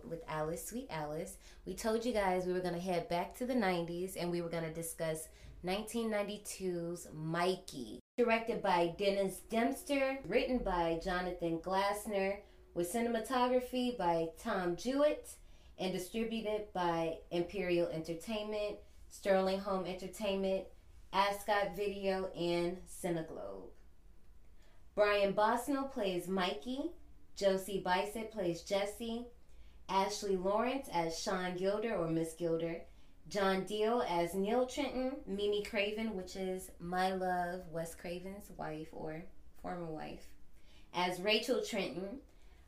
episode with Alice, Sweet Alice, we told you guys we were going to head back to the 90s and we were going to discuss 1992's Mikey, directed by Dennis Dimster, written by Jonathan Glassner, with cinematography by Tom Jewett, and distributed by Imperial Entertainment, Sterling Home Entertainment, Ascot Video, and Cineglobe. Brian Bonsall plays Mikey. Josie Bissett plays Jesse. Ashley Laurence as Sean Gilder or Miss Gilder. John Diehl as Neil Trenton. Mimi Craven, which is my love, Wes Craven's wife or former wife, as Rachel Trenton.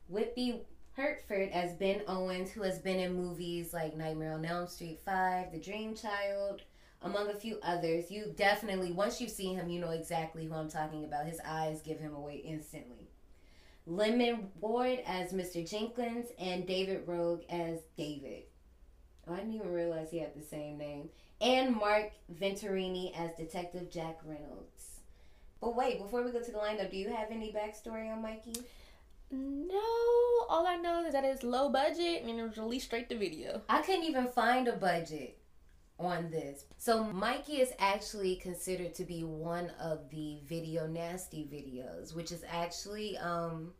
Whitby Hertford as Ben Owens, who has been in movies like Nightmare on Elm Street 5, The Dream Child, among a few others. You definitely, once you see him, you know exactly who I'm talking about. His eyes give him away instantly. Lyman Ward as Mr. Jenkins and David Rogge as David. Oh, I didn't even realize he had the same name. And Mark Venturini as Detective Jack Reynolds. But wait, before we go to the lineup, do you have any backstory on Mikey? No, all I know is that it's low budget and it was released straight to video. I couldn't even find a budget on this. So Mikey is actually considered to be one of the video nasty videos, which is actually um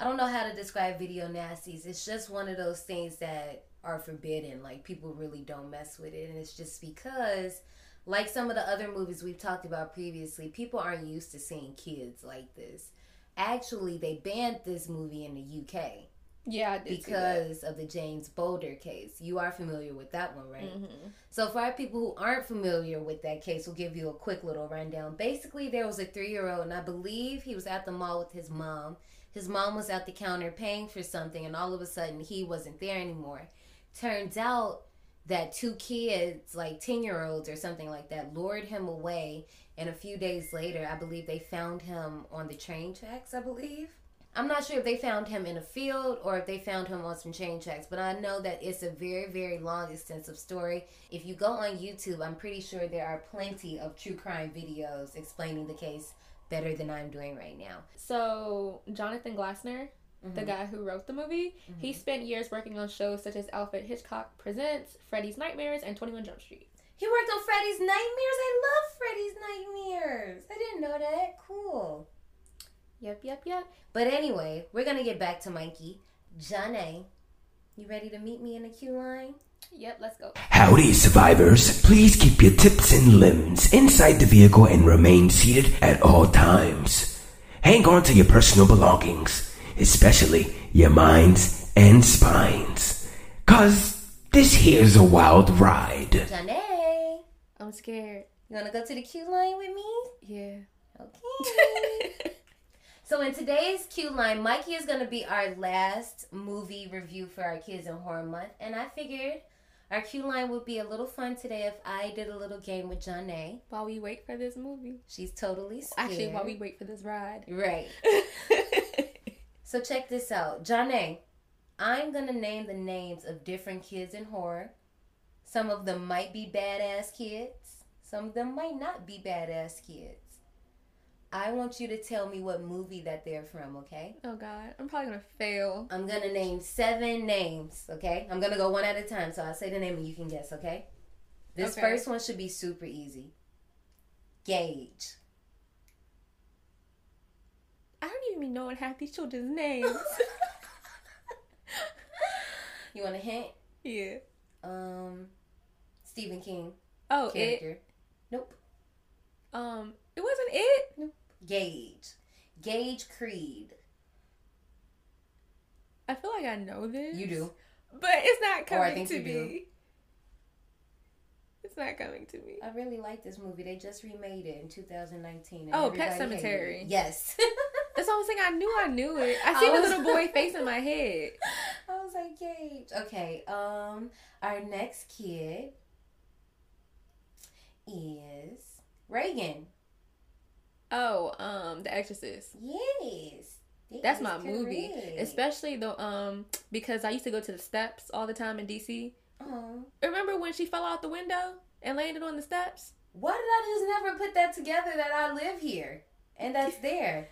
I don't know how to describe video nasties. It's just one of those things that are forbidden. Like people really don't mess with it and it's just because like some of the other movies we've talked about previously, people aren't used to seeing kids like this. Actually, they banned this movie in the UK. Yeah, because of the James Bulger case. You are familiar with that one, right? Mm-hmm. So, for our people who aren't familiar with that case, we'll give you a quick little rundown. Basically, there was a three year old, and I believe he was at the mall with his mom. His mom was at the counter paying for something, and all of a sudden, he wasn't there anymore. Turns out that two kids, like 10 year olds or something like that, lured him away. And a few days later, I believe they found him on the train tracks, I believe. I'm not sure if they found him in a field or if they found him on some train tracks, but I know that it's a very, very long, extensive story. If you go on YouTube, I'm pretty sure there are plenty of true crime videos explaining the case better than I'm doing right now. So, Jonathan Glassner, Mm-hmm. the guy who wrote the movie. Mm-hmm. He spent years working on shows such as Alfred Hitchcock Presents, Freddy's Nightmares, and 21 Jump Street. He worked on Freddy's Nightmares? I love Freddy's Nightmares. I didn't know that. Cool. Yep, yep, yep. But anyway, we're going to get back to Mikey. Johnny, you ready to meet me in the queue line? Yep, let's go. Howdy, survivors. Please keep your tips and limbs inside the vehicle and remain seated at all times. Hang on to your personal belongings especially your minds and spines. Cause this here's a wild ride. Janae, I'm scared. You wanna go to the queue line with me? Yeah. Okay. so in today's queue line, Mikey is gonna be our last movie review for our kids in horror month, and I figured our queue line would be a little fun today if I did a little game with Janae. While we wait for this movie. She's totally scared. Actually, while we wait for this ride. Right. So check this out. Johnny, I'm going to name the names of different kids in horror. Some of them might be badass kids. Some of them might not be badass kids. I want you to tell me what movie that they're from, okay? Oh God, I'm probably gonna fail. I'm gonna name seven names, okay? I'm gonna go one at a time, so I'll say the name and you can guess, okay? This okay. first one should be super easy. Gage. I don't even know what half these children's names. you want a hint? Yeah. Um, Stephen King. Oh, character. It? Nope. Um, it wasn't it. Nope. Gage. Gage Creed. I feel like I know this. You do. But it's not coming to me. Do. It's not coming to me. I really like this movie. They just remade it in 2019. oh, Pet Sematary. Yes. That's what I was saying. I knew I knew it. I see the little boy face in my head. I was like, Gage. Okay. Um, our next kid is Regan. Oh, um, The Exorcist. Yes. That's my correct. movie, especially the um because I used to go to the steps all the time in DC. Oh. Remember when she fell out the window and landed on the steps? Why did I just never put that together that I live here? and that's there.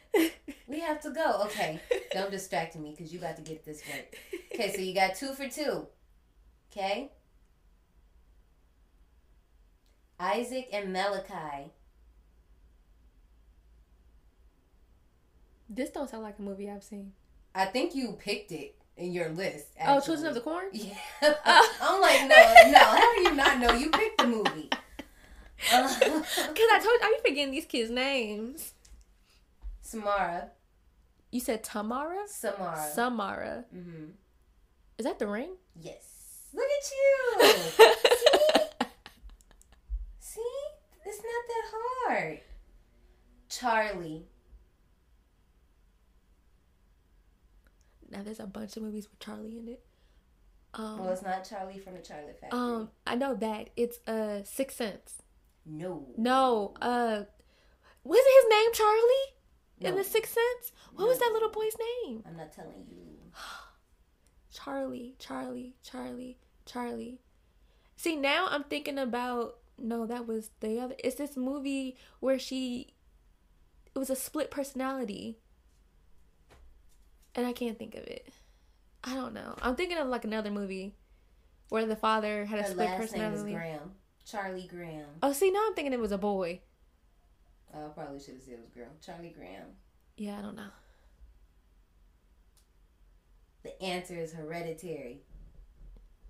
We have to go. Okay, don't distract me because you got to get this right. Okay, so you got two for two. Okay. Isaac and Malachi. This don't sound like a movie I've seen. I think you picked it in your list. Oh, Children of the Corn? Yeah. I'm like, no, no. How do you not know? You picked the movie. Because I told you, I be forgetting these kids' names. Samara. You said Tamara? Samara. Samara. mm-hmm. Is that the ring? Yes. Look at you. See? See? It's not that hard. Charlie. Now there's a bunch of movies with Charlie in it. Um, Well, it's not Charlie from the Charlie Factory. um, I know that it's uh Sixth Sense. no. No, uh, wasn't his name Charlie in the Sixth Sense? What was that little boy's name? I'm not telling you. Charlie, Charlie, Charlie, Charlie. See, now I'm thinking about no, that was the other. It's this movie where she it was a split personality. And I can't think of it. I don't know. I'm thinking of like another movie where the father had a Her split last name is personality. Graham. Charlie Graham. Oh, see, now I'm thinking it was a boy. Oh, I probably should have said it was girl. Charlie Graham. Yeah, I don't know. The answer is Hereditary.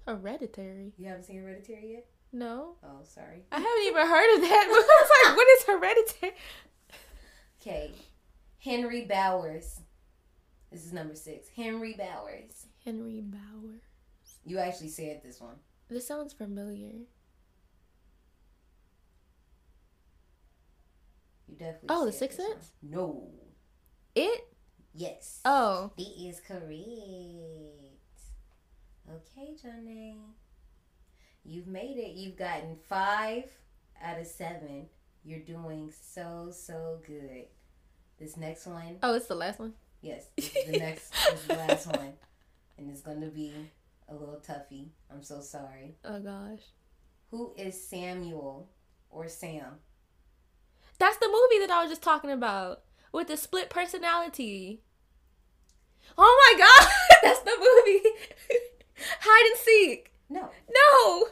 Hereditary. You haven't seen Hereditary yet? No. Oh, sorry. I haven't even heard of that. I was like, what is hereditary? Okay. Henry Bowers. This is number six. Henry Bowers. Henry Bowers. You actually said this one. This sounds familiar. You definitely. Oh, The Sixth Sense? one. No. It? Yes. Oh. D is correct. Okay, Johnny. You've made it. You've gotten five out of seven. You're doing so so good. This next one, Oh, it's the last one. Yes, the next is the last one, and it's gonna be a little toughy. I'm so sorry. Oh gosh. Who is Samuel or Sam? That's the movie that I was just talking about with the split personality. Oh my god, that's the movie. Hide and seek. No, No.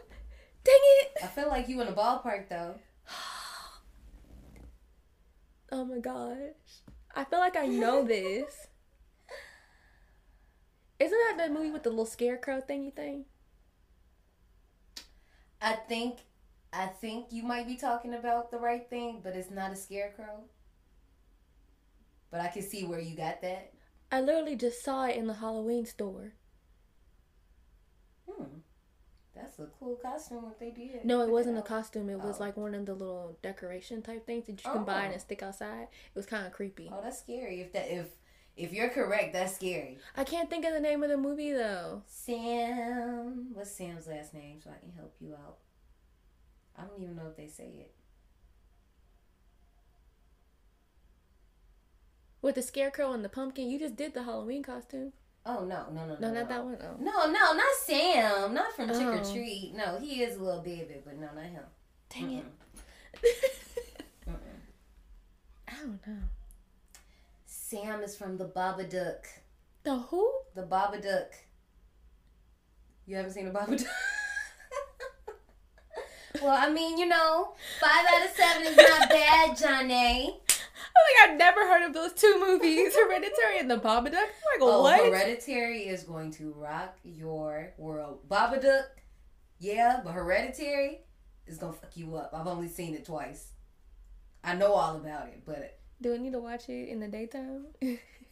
Dang it. I feel like you in the ballpark though. Oh my gosh. I feel like I know this. Isn't that the movie with the little scarecrow thingy thing? I think I think you might be talking about the right thing, but it's not a scarecrow. But I can see where you got that. I literally just saw it in the Halloween store. That's a cool costume what they did. No, it wasn't a costume. It was Oh. like one of the little decoration type things that you can buy Oh. and stick outside. It was kind of creepy. Oh, that's scary. If that if if you're correct, that's scary. I can't think of the name of the movie though. Sam. What's Sam's last name so I can help you out? I don't even know if they say it. With the scarecrow and the pumpkin. You just did the Halloween costume. Oh no, no, no, No, no, not that one. Oh. No, no, not Sam. Not from Trick or Oh. Treat. No, he is a little baby, but no, not him. Dang it. Mm-mm. I don't know. Sam is from the Babadook. The who? The Babadook. You haven't seen the Babadook? well, I mean, you know, five out of seven is not bad, Johnny. think I've never heard of those two movies, Hereditary and The Babadook. I'm like, Oh, what? Hereditary is going to rock your world. Babadook, yeah, but Hereditary is gonna fuck you up. I've only seen it twice. I know all about it, but Do I need to watch it in the daytime?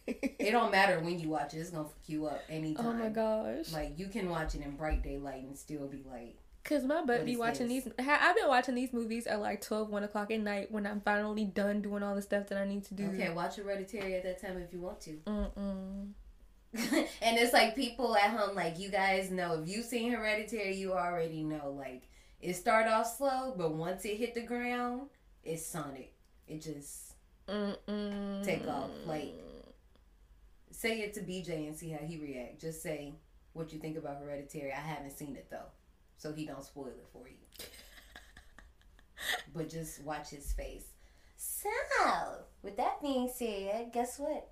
it don't matter when you watch it. It's gonna fuck you up anytime. oh my gosh. Like you can watch it in bright daylight and still be like, Cause my butt be watching this? these. I've been watching these movies at like 12, 1 o'clock at night when I'm finally done doing all the stuff that I need to do. okay, watch Hereditary at that time if you want to. Mm-mm. and it's like people at home, like you guys know, if you've seen Hereditary, you already know. Like it start off slow, but once it hit the ground, it's Sonic. It just Mm-mm. Take off, like- say it to BJ and see how he react. Just say what you think about Hereditary. I haven't seen it though, so he don't spoil it for you. but just watch his face. So, with that being said, guess what?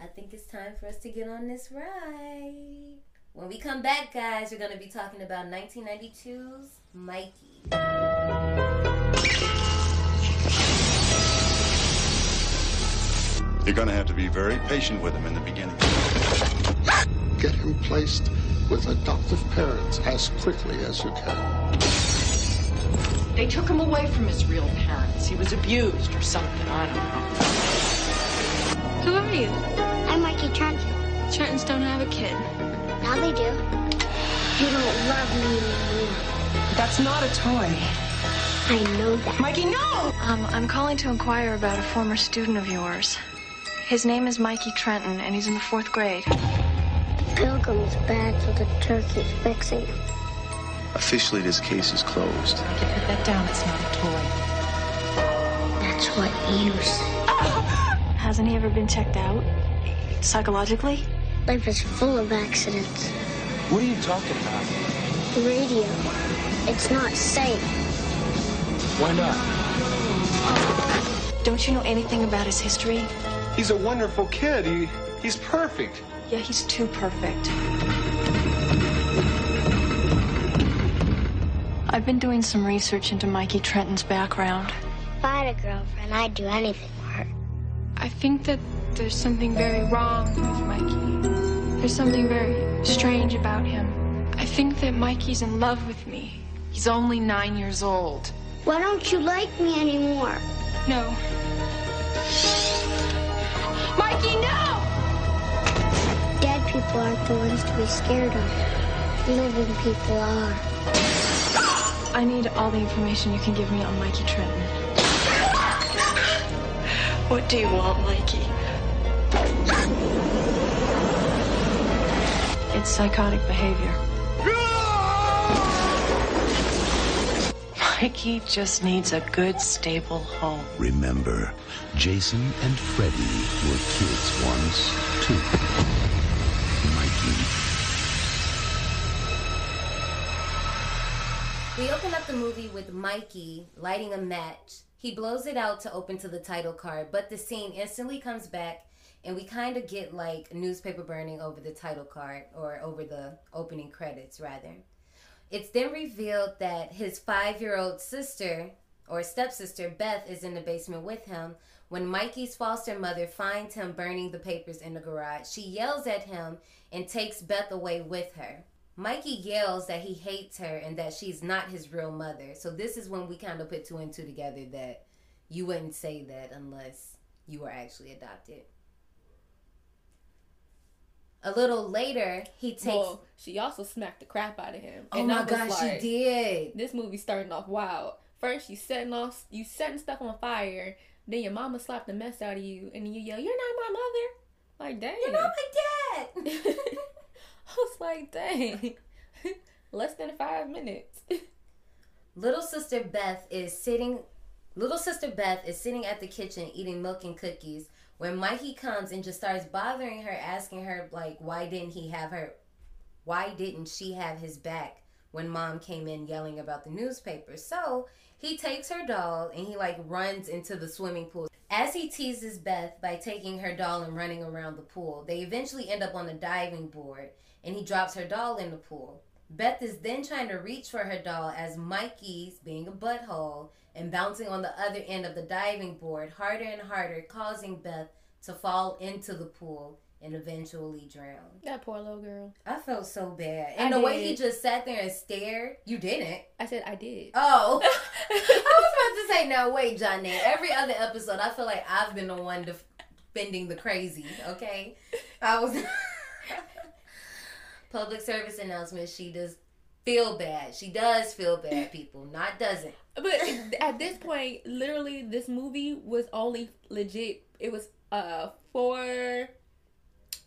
I think it's time for us to get on this ride. When we come back, guys, we're going to be talking about 1992's Mikey. You're going to have to be very patient with him in the beginning. Get him placed with adoptive parents as quickly as you can. They took him away from his real parents. He was abused or something. I don't know. Who are you? I'm Mikey Trenton. Trentons don't have a kid. Now they do. You don't love me anymore. That's not a toy. I know that. Mikey, no! Um, I'm calling to inquire about a former student of yours. His name is Mikey Trenton, and he's in the fourth grade. Pilgrim's bad, so the turkey's fixing him. Officially, this case is closed. You put that down. It's not a toy. That's what you say. Hasn't he ever been checked out? Psychologically? Life is full of accidents. What are you talking about? The radio. It's not safe. Why not? Don't you know anything about his history? He's a wonderful kid. He, he's perfect. Yeah, he's too perfect. I've been doing some research into Mikey Trenton's background. If I had a girlfriend, I'd do anything for her. I think that there's something very wrong with Mikey. There's something very strange about him. I think that Mikey's in love with me. He's only nine years old. Why don't you like me anymore? No. Mikey, no! Dead people aren't the ones to be scared of. Living people are. I need all the information you can give me on Mikey Trenton. What do you want, Mikey? It's psychotic behavior. Mikey just needs a good, stable home. Remember, Jason and Freddy were kids once, too. We open up the movie with Mikey lighting a match. He blows it out to open to the title card, but the scene instantly comes back and we kind of get like newspaper burning over the title card or over the opening credits rather. It's then revealed that his 5-year-old sister or stepsister Beth is in the basement with him when Mikey's foster mother finds him burning the papers in the garage. She yells at him and takes Beth away with her. Mikey yells that he hates her and that she's not his real mother. So this is when we kind of put two and two together that you wouldn't say that unless you were actually adopted. A little later, he takes. Well, she also smacked the crap out of him. oh And my gosh, like, she did. This movie starting off wild. First, she's setting off, you setting stuff on fire. Then your mama slapped the mess out of you, and you yell, "You're not my mother!" Like, dang. You're not my dad. I was like, dang. Less than five minutes. Little sister Beth is sitting. Little sister Beth is sitting at the kitchen eating milk and cookies when Mikey comes and just starts bothering her, asking her like, why didn't he have her? Why didn't she have his back when mom came in yelling about the newspaper? So he takes her doll and he like runs into the swimming pool. As he teases Beth by taking her doll and running around the pool, they eventually end up on the diving board and he drops her doll in the pool. Beth is then trying to reach for her doll as Mikey's being a butthole and bouncing on the other end of the diving board harder and harder, causing Beth to fall into the pool and eventually drown. That poor little girl. I felt so bad. And I the way he just sat there and stared, you didn't. I said I did. Oh. I was about to say, no, wait, John. Every other episode, I feel like I've been the one defending the crazy, okay? I was. Public service announcement. She does feel bad. She does feel bad, people. Not doesn't. But at this point, literally, this movie was only legit. It was uh four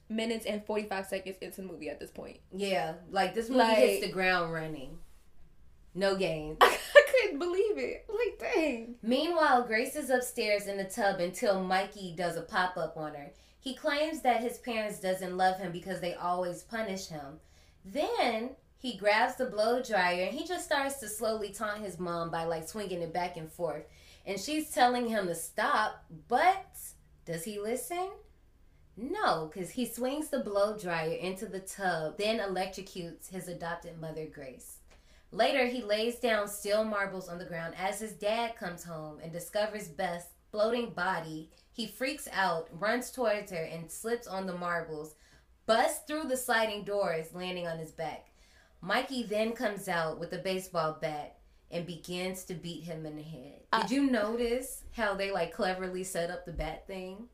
minutes and forty five seconds into the movie at this point. Yeah, like this movie Like- hits the ground running. No games. I couldn't believe it. Like, dang. Meanwhile, Grace is upstairs in the tub until Mikey does a pop up on her. He claims that his parents doesn't love him because they always punish him. Then he grabs the blow dryer and he just starts to slowly taunt his mom by like swinging it back and forth. and she's telling him to stop, but does he listen? No, because he swings the blow dryer into the tub, then electrocutes his adopted mother, Grace. Later, he lays down steel marbles on the ground as his dad comes home and discovers Beth's floating body. He freaks out, runs towards her, and slips on the marbles, busts through the sliding doors, landing on his back. Mikey then comes out with a baseball bat and begins to beat him in the head. Uh, Did you notice how they like cleverly set up the bat thing?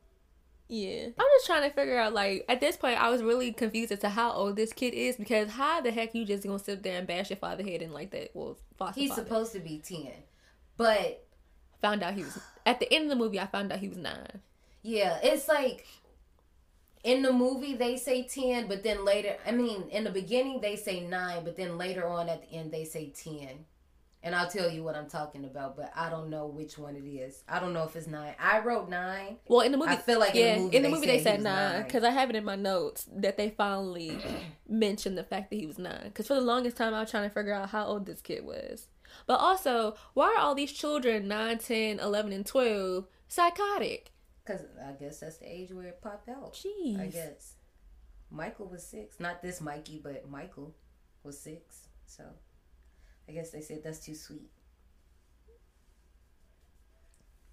Yeah. I'm just trying to figure out, like, at this point, I was really confused as to how old this kid is because how the heck you just gonna sit there and bash your father head in like that? Well, He's father. supposed to be 10. But Found out he was, at the end of the movie, I found out he was nine. yeah, it's like in the movie they say 10, but then later, I mean, in the beginning they say 9, but then later on at the end they say 10. And I'll tell you what I'm talking about, but I don't know which one it is. I don't know if it's 9. I wrote 9. Well, in the movie, I feel like yeah, in the movie, they, said said he was nine nine. because I have it in my notes that they finally mentioned the fact that he was nine. Because for the longest time, I was trying to figure out how old this kid was. But also, why are all these children 9, 10, 11, and 12 psychotic? Because I guess that's the age where it popped out. Jeez. I guess. Michael was six. Not this Mikey, but Michael was six. So I guess they said that's too sweet.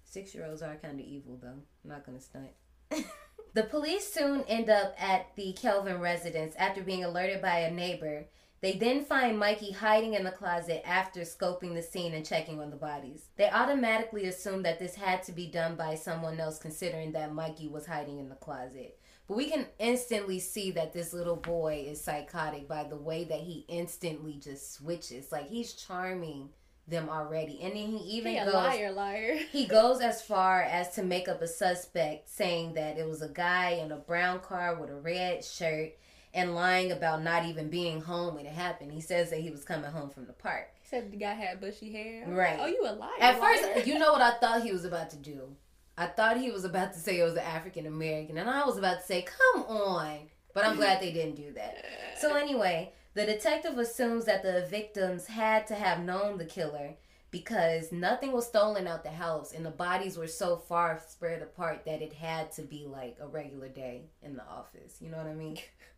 Six year olds are kind of evil, though. I'm not going to stunt. the police soon end up at the Kelvin residence after being alerted by a neighbor. They then find Mikey hiding in the closet after scoping the scene and checking on the bodies. They automatically assume that this had to be done by someone else, considering that Mikey was hiding in the closet. But we can instantly see that this little boy is psychotic by the way that he instantly just switches. Like he's charming them already. And then he even He a goes liar, liar. he goes as far as to make up a suspect saying that it was a guy in a brown car with a red shirt and lying about not even being home when it happened. He says that he was coming home from the park. He said the guy had bushy hair. Right. Oh, you a liar. At liar. first, you know what I thought he was about to do? I thought he was about to say it was an African American, and I was about to say, come on. But I'm glad they didn't do that. So, anyway, the detective assumes that the victims had to have known the killer because nothing was stolen out the house, and the bodies were so far spread apart that it had to be like a regular day in the office. You know what I mean?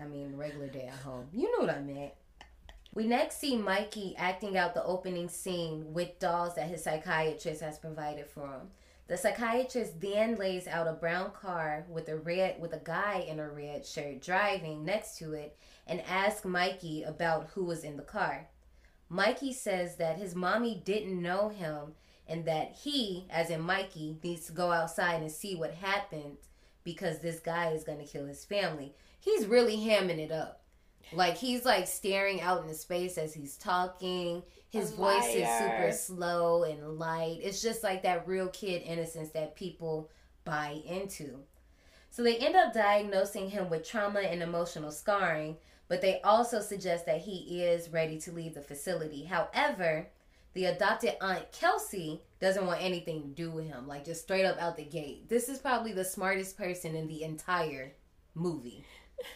I mean, regular day at home. You know what I meant. We next see Mikey acting out the opening scene with dolls that his psychiatrist has provided for him. The psychiatrist then lays out a brown car with a red with a guy in a red shirt driving next to it and asks Mikey about who was in the car. Mikey says that his mommy didn't know him and that he, as in Mikey, needs to go outside and see what happened because this guy is going to kill his family. He's really hamming it up. Like he's like staring out into space as he's talking. His voice is super slow and light. It's just like that real kid innocence that people buy into. So they end up diagnosing him with trauma and emotional scarring, but they also suggest that he is ready to leave the facility. However, the adopted aunt Kelsey doesn't want anything to do with him, like just straight up out the gate. This is probably the smartest person in the entire movie.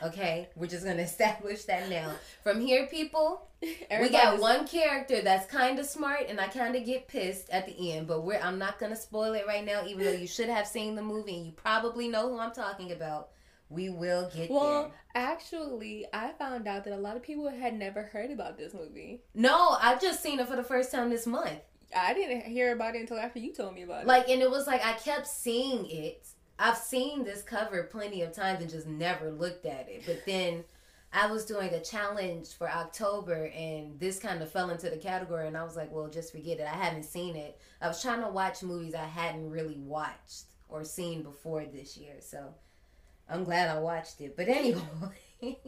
Okay, we're just gonna establish that now. From here, people, we got one character that's kind of smart, and I kind of get pissed at the end. But we're I'm not gonna spoil it right now, even though you should have seen the movie and you probably know who I'm talking about. We will get Well, there. actually, I found out that a lot of people had never heard about this movie. No, I've just seen it for the first time this month. I didn't hear about it until after you told me about it. Like, and it was like I kept seeing it. I've seen this cover plenty of times and just never looked at it. But then I was doing a challenge for October and this kind of fell into the category and I was like, well, just forget it. I haven't seen it. I was trying to watch movies I hadn't really watched or seen before this year. So I'm glad I watched it. But anyway,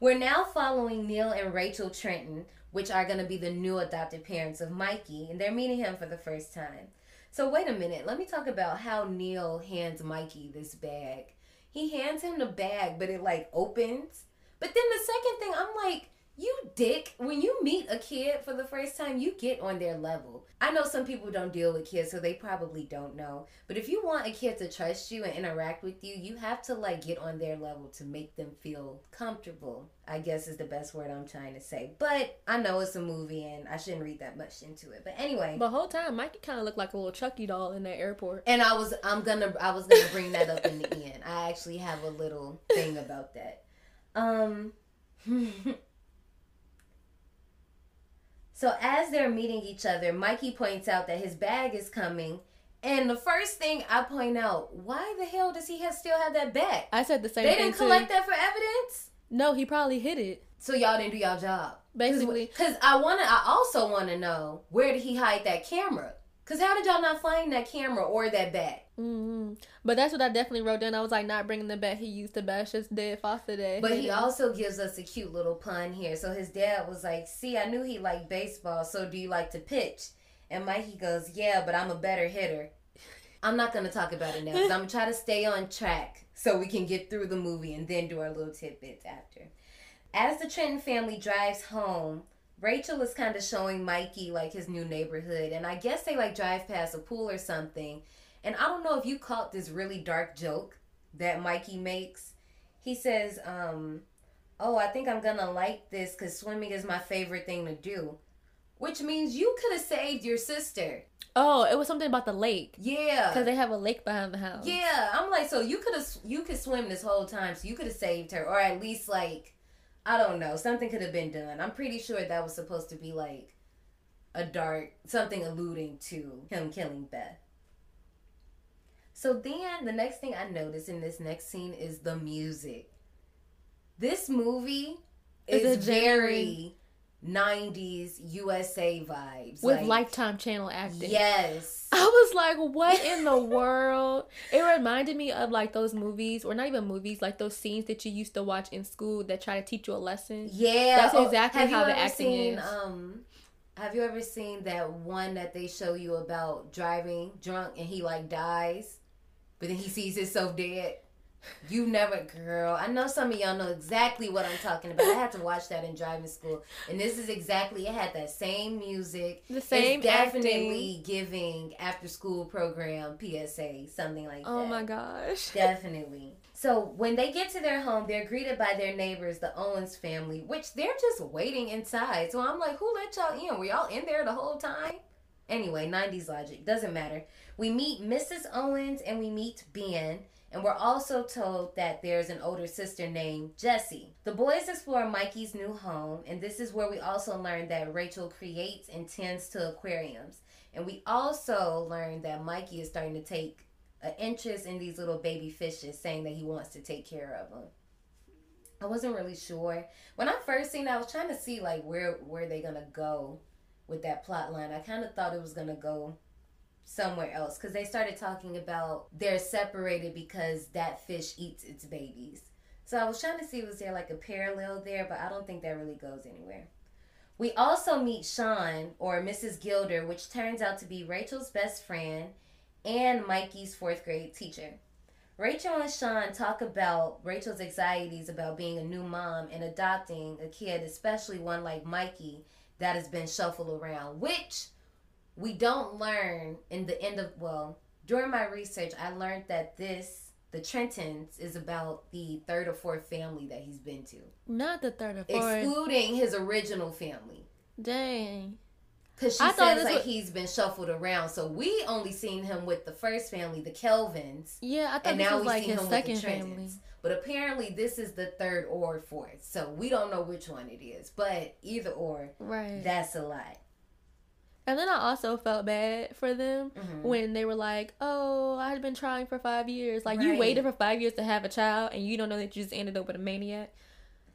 we're now following Neil and Rachel Trenton, which are going to be the new adopted parents of Mikey, and they're meeting him for the first time. So wait a minute, let me talk about how Neil hands Mikey this bag. He hands him the bag, but it like opens. But then the second thing, I'm like, You dick. When you meet a kid for the first time, you get on their level. I know some people don't deal with kids, so they probably don't know. But if you want a kid to trust you and interact with you, you have to like get on their level to make them feel comfortable. I guess is the best word I'm trying to say. But I know it's a movie and I shouldn't read that much into it. But anyway. The whole time, Mikey kind of looked like a little Chucky doll in that airport. And I was, I'm gonna, I was gonna bring that up in the end. I actually have a little thing about that. Um. So as they're meeting each other, Mikey points out that his bag is coming. And the first thing I point out, why the hell does he have still have that bag? I said the same thing. they didn't collect that for evidence? No, he probably hid it. So y'all didn't do y'all job. Basically. Cause I wanna I also wanna know where did he hide that camera? Cause how did y'all not find that camera or that bat? Mm-hmm. But that's what I definitely wrote down. I was like, not bringing the bat he used to bash his dead foster dad. But he also gives us a cute little pun here. So his dad was like, "See, I knew he liked baseball. So do you like to pitch?" And Mikey goes, "Yeah, but I'm a better hitter." I'm not gonna talk about it now because I'm gonna try to stay on track so we can get through the movie and then do our little tidbits after. As the Trenton family drives home, Rachel is kind of showing Mikey like his new neighborhood, and I guess they like drive past a pool or something. And I don't know if you caught this really dark joke that Mikey makes. He says, um, "Oh, I think I'm gonna like this because swimming is my favorite thing to do," which means you could have saved your sister. Oh, it was something about the lake. Yeah, because they have a lake behind the house. Yeah, I'm like, so you could have you could swim this whole time, so you could have saved her, or at least like, I don't know, something could have been done. I'm pretty sure that was supposed to be like a dark something alluding to him killing Beth. So then the next thing I notice in this next scene is the music. This movie is, Is very 90s USA vibes. With like, Lifetime Channel acting. Yes. I was like, what in the world? It reminded me of like those movies, or not even movies, like those scenes that you used to watch in school that try to teach you a lesson. Yeah. That's Oh, exactly have how the acting seen, is. Um, have you ever seen that one that they show you about driving drunk and he like dies, but then he sees himself dead? You never, girl. I know some of y'all know exactly what I'm talking about. I had to watch that in driving school, and this is exactly. It had that same music, The same It's definitely giving after school program PSA something like that. Oh my gosh. Definitely. So when they get to their home, they're greeted by their neighbors, the Owens family, which they're just waiting inside. So I'm like, who let y'all in? Were y'all in there the whole time? Anyway, 90s logic. Doesn't matter. We meet Mrs. Owens and we meet Ben. And we're also told that there's an older sister named Jessie. The boys explore Mikey's new home, and this is where we also learn that Rachel creates and tends to aquariums. And we also learn that Mikey is starting to take an interest in these little baby fishes, saying that he wants to take care of them. I wasn't really sure when I first seen. it, I was trying to see like where where they gonna go with that plot line. I kind of thought it was gonna go somewhere else because they started talking about they're separated because that fish eats its babies. So I was trying to see was there like a parallel there, but I don't think that really goes anywhere. We also meet Sean or Mrs. Gilder, which turns out to be Rachel's best friend and Mikey's fourth grade teacher. Rachel and Sean talk about Rachel's anxieties about being a new mom and adopting a kid, especially one like Mikey that has been shuffled around, which we don't learn in the end of well during my research i learned that this the trentons is about the third or fourth family that he's been to Not the third or fourth. excluding his original family Dang. because she I says like was- he's been shuffled around so we only seen him with the first family the kelvins Yeah, I thought and this now was we like see his him second with the family. But apparently, this is the third or fourth, so we don't know which one it is. But either or, Right. that's a lot. And then I also felt bad for them Mhm. when they were like, "Oh, I had been trying for five years. Like you waited for five years to have a child, and you don't know that you just ended up with a maniac."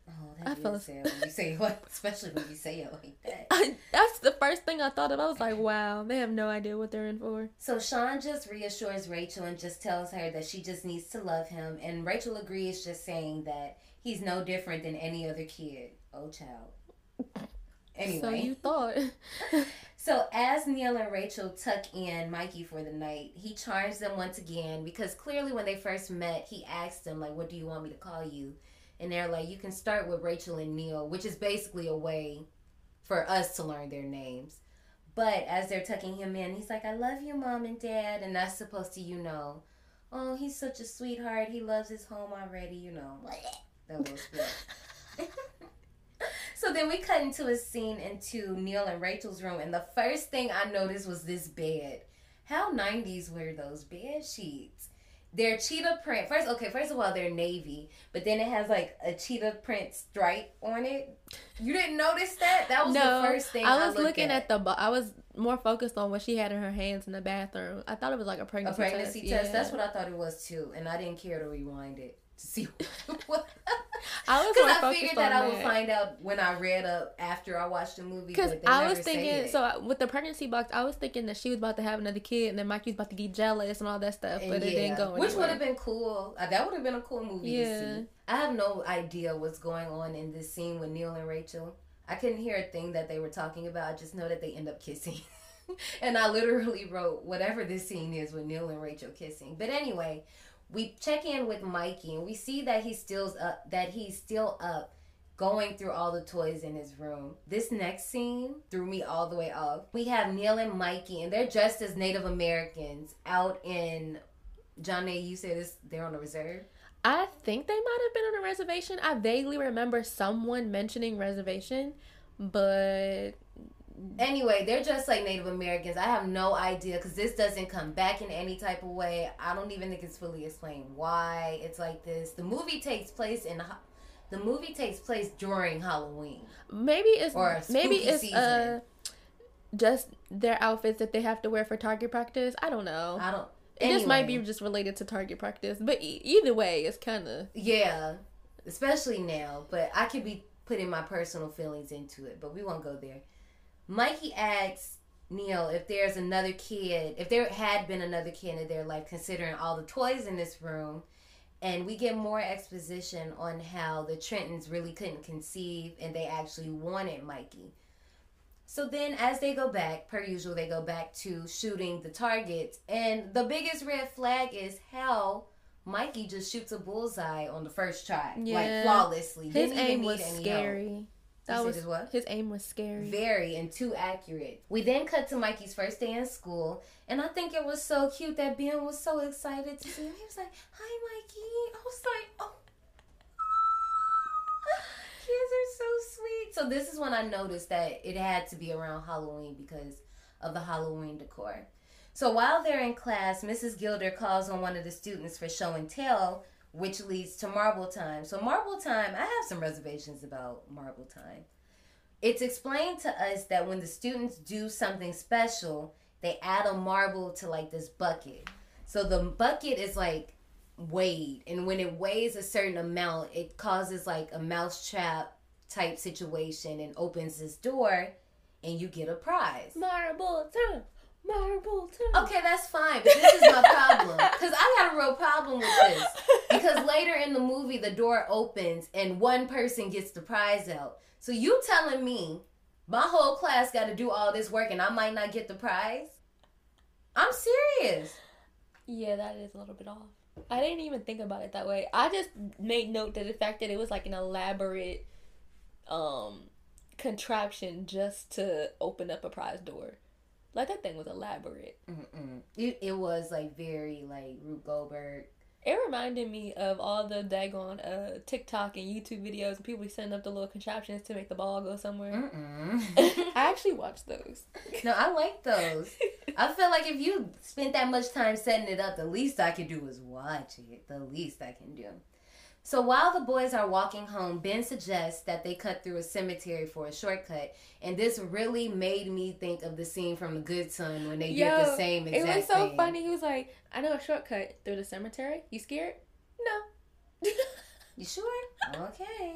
Oh, I is sad when you say what, especially when you say it like that. That's the first thing I thought of. I was like, "Wow, they have no idea what they're in for." So Sean just reassures Rachel and just tells her that she just needs to love him, and Rachel agrees, just saying that he's no different than any other kid. Oh, child. Anyway, So you thought? So as Neil and Rachel tuck in Mikey for the night, he charms them once again because clearly when they first met, he asked them like, "What do you want me to call you?" And they're like, you can start with Rachel and Neil, which is basically a way for us to learn their names. But as they're tucking him in, he's like, I love you, mom and dad. And that's supposed to, you know, oh, he's such a sweetheart. He loves his home already, you know. That was so then we cut into a scene into Neil and Rachel's room. And the first thing I noticed was this bed. How 90s were those bed sheets? They're cheetah print. First, okay, first of all, they're navy, but then it has like a cheetah print stripe on it. You didn't notice that? That was no, the first thing I was looked looking at. at, the. bo- I was more focused on what she had in her hands in the bathroom. I thought it was like a pregnancy. Test. A pregnancy, test. test. That's what I thought it was too, and I didn't care to rewind it to see what. I was Because I figured that I would find out when I read up after I watched the movie. Because I never was thinking, so with the pregnancy box, I was thinking that she was about to have another kid, and then Mikey was about to get jealous and all that stuff, but And it didn't go Which would have been cool. Uh, that would have been a cool movie Yeah. to see. I have no idea what's going on in this scene with Neil and Rachel. I couldn't hear a thing that they were talking about. I just know that they end up kissing. and I literally wrote whatever this scene is with Neil and Rachel kissing. But anyway, we check in with Mikey and we see that he's still up that he's still up going through all the toys in his room. This next scene threw me all the way off. We have Neil and Mikey and they're dressed as Native Americans out in John A. You said this they're on a reserve. I think they might have been on a reservation. I vaguely remember someone mentioning reservation, but Anyway, they're just like Native Americans. I have no idea because this doesn't come back in any type of way. I don't even think it's fully explained why it's like this. The movie takes place in the movie takes place during Halloween. maybe it's Or maybe it's season. uh just their outfits that they have to wear for target practice. I don't know. I don't. It just might be just related to target practice, but e- either way, it's kind of Yeah, especially now. But I could be putting my personal feelings into it, but we won't go there. Mikey asks Neil if there's another kid, if there had been another kid in their life, considering all the toys in this room. And we get more exposition on how the Trentons really couldn't conceive and they actually wanted Mikey. So then, as they go back, per usual, they go back to shooting the targets. And the biggest red flag is how Mikey just shoots a bullseye on the first try, like flawlessly. His Didn't aim was scary. help. That was his what? His aim was scary. Very and too accurate. We then cut to Mikey's first day in school, and I think it was so cute that Ben was so excited to see him. He was like, "Hi, Mikey." I was like, "Oh." Kids are so sweet. So this is when I noticed that it had to be around Halloween because of the Halloween decor. So while they're in class, Mrs. Gilder calls on one of the students for show and tell, which leads to Marble Time. So Marble Time, I have some reservations about Marble Time. It's explained to us that when the students do something special, they add a marble to like this bucket. So the bucket is like weighed, and when it weighs a certain amount, it causes like a mousetrap type situation and opens this door, and you get a prize. Marble time, marble time. Okay, that's fine, but this is my problem because I got a real problem with this. Because later in the movie, the door opens and one person gets the prize out. So you telling me my whole class got to do all this work and I might not get the prize? I'm serious. Yeah, that is a little bit off. I didn't even think about it that way. I just made note that the fact that it was like an elaborate um contraption just to open up a prize door. Like that thing was elaborate. Mm-mm. It, it was like very like Rube Goldberg. It reminded me of all the daggone uh, TikTok and YouTube videos and people setting up the little contraptions to make the ball go somewhere. I actually watched those. no, I like those. I feel like if you spent that much time setting it up, the least I could do is watch it. The least I can do. So while the boys are walking home, Ben suggests that they cut through a cemetery for a shortcut, and this really made me think of the scene from The Good Son when they did the same exact thing. It was so thing. funny. He was like, "I know a shortcut through the cemetery. You scared? No." You sure? Okay.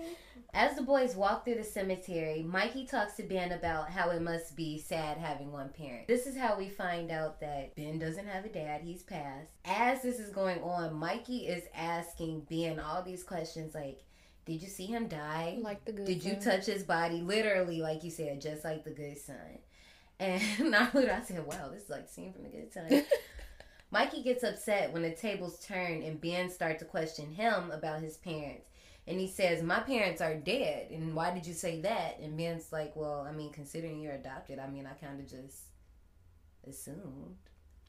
As the boys walk through the cemetery, Mikey talks to Ben about how it must be sad having one parent. This is how we find out that Ben doesn't have a dad, he's passed. As this is going on, Mikey is asking Ben all these questions like, Did you see him die? Like the good Did you touch his body? Literally, like you said, just like the good son. And I said, Wow, this is like scene from the good son. Mikey gets upset when the tables turn and Ben starts to question him about his parents. And he says, My parents are dead. And why did you say that? And Ben's like, Well, I mean, considering you're adopted, I mean, I kind of just assumed.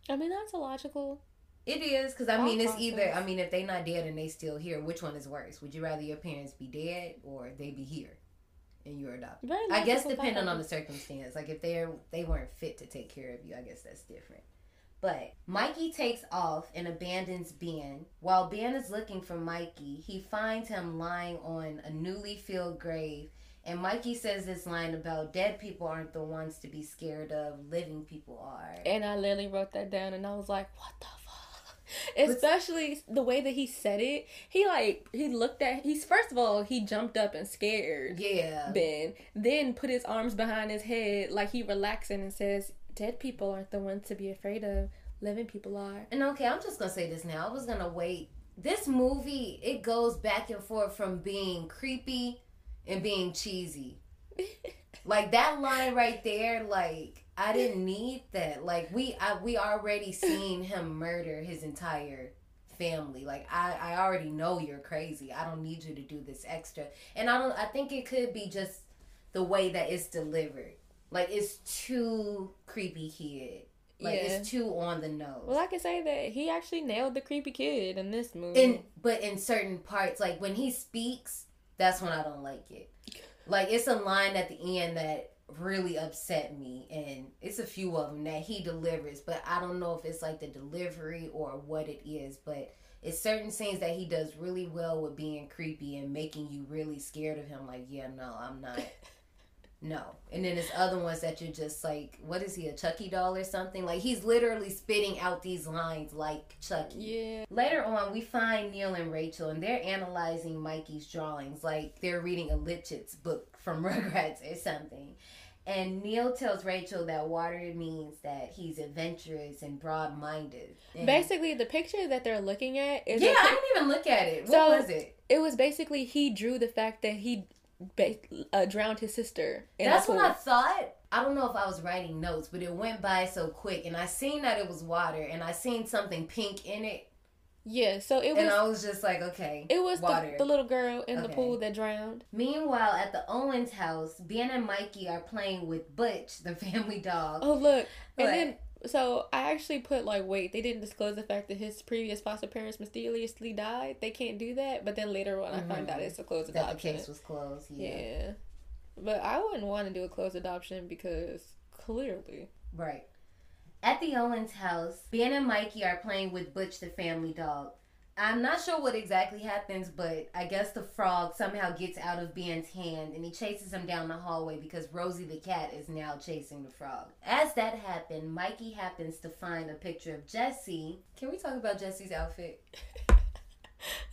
I mean, that's illogical. It is, because I mean, it's either. I mean, if they're not dead and they still here, which one is worse? Would you rather your parents be dead or they be here and you're adopted? I guess depending on the circumstance. Like if they're they weren't fit to take care of you, I guess that's different. But Mikey takes off and abandons Ben. While Ben is looking for Mikey, he finds him lying on a newly filled grave. And Mikey says this line about dead people aren't the ones to be scared of, living people are. And I literally wrote that down and I was like, what the fuck? Especially the way that he said it. He like he looked at he's first of all, he jumped up and scared Yeah. Ben. Then put his arms behind his head like he relaxing and says, Dead people aren't the ones to be afraid of. Living people are. And okay, I'm just gonna say this now. I was gonna wait. This movie, it goes back and forth from being creepy and being cheesy. like that line right there, like I didn't need that. Like we I, we already seen him murder his entire family. Like I I already know you're crazy. I don't need you to do this extra. And I don't I think it could be just the way that it's delivered. Like it's too creepy kid. Like Yeah. it's too on the nose. Well, I can say that he actually nailed the creepy kid in this movie. in but in certain parts like when he speaks that's when i don't like it like it's a line at the end that really upset me and it's a few of them that he delivers but i don't know if it's like the delivery or what it is but it's certain scenes that he does really well with being creepy and making you really scared of him like yeah no i'm not no and then there's other ones that you're just like what is he a chucky doll or something like he's literally spitting out these lines like chucky yeah. Later on, we find Neil and Rachel, and they're analyzing Mikey's drawings like they're reading a Lipschitz book from Rugrats or something. And Neil tells Rachel that water means that he's adventurous and broad minded. Basically, the picture that they're looking at is yeah, I didn't even look at it. What So- was it? it was basically he drew the fact that he ba- uh, drowned his sister. That's what. I thought. I don't know if I was writing notes, but it went by so quick, and I seen that it was water, and I seen something pink in it, Yeah, so it was. and I was just like, okay, it was water. the, the little girl in the pool that drowned. Meanwhile, at the Owens house, Ben and Mikey are playing with Butch, the family dog. Oh look, and then so I actually put like, wait, they didn't disclose the fact that his previous foster parents mysteriously died. They can't do that. But then later on, I find out it's a closed Mm-hmm. that the adoption. case was closed. Yeah. yeah, but I wouldn't want to do a closed adoption because clearly, Right. At the Owens house, Ben and Mikey are playing with Butch, the family dog. I'm not sure what exactly happens, but I guess the frog somehow gets out of Ben's hand and he chases him down the hallway because Rosie the cat is now chasing the frog. As that happened, Mikey happens to find a picture of Jesse. Can we talk about Jesse's outfit?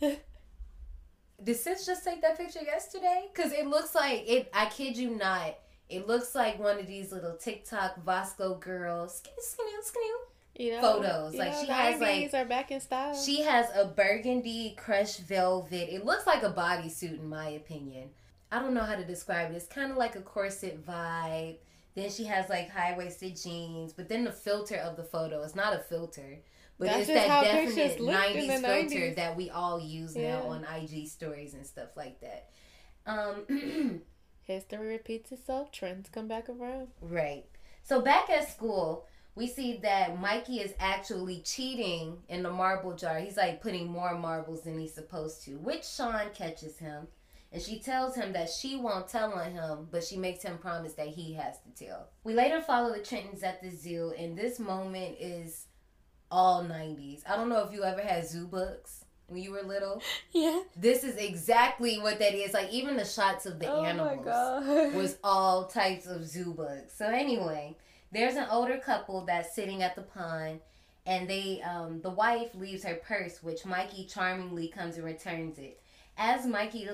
Did Sis just take that picture yesterday? Because it looks like it. I kid you not. It looks like one of these little TikTok VSCO girls. Skinny, skinny, skinny. You know, Photos. Like, know, she has, 90s like- are back in style. She has a burgundy crushed velvet. It looks like a bodysuit, in my opinion. I don't know how to describe it. It's kind of like a corset vibe. Then she has like high waisted jeans, but then the filter of the photo is not a filter, but That's it's that definite pictures looked in '90s filter 90s. that we all use now on IG stories and stuff like that. Um, History repeats itself. Trends come back around. Right. So back at school, we see that Mikey is actually cheating in the marble jar. He's like putting more marbles than he's supposed to, which Sean catches him. And she tells him that she won't tell on him, but she makes him promise that he has to tell. We later follow the Trentons at the zoo, and this moment is all 90s. I don't know if you ever had zoo books when you were little. Yeah. This is exactly what that is. Like, even the shots of the Oh animals was all types of zoo books. So anyway, there's an older couple that's sitting at the pond, and they um the wife leaves her purse, which Mikey charmingly comes and returns it. As Mikey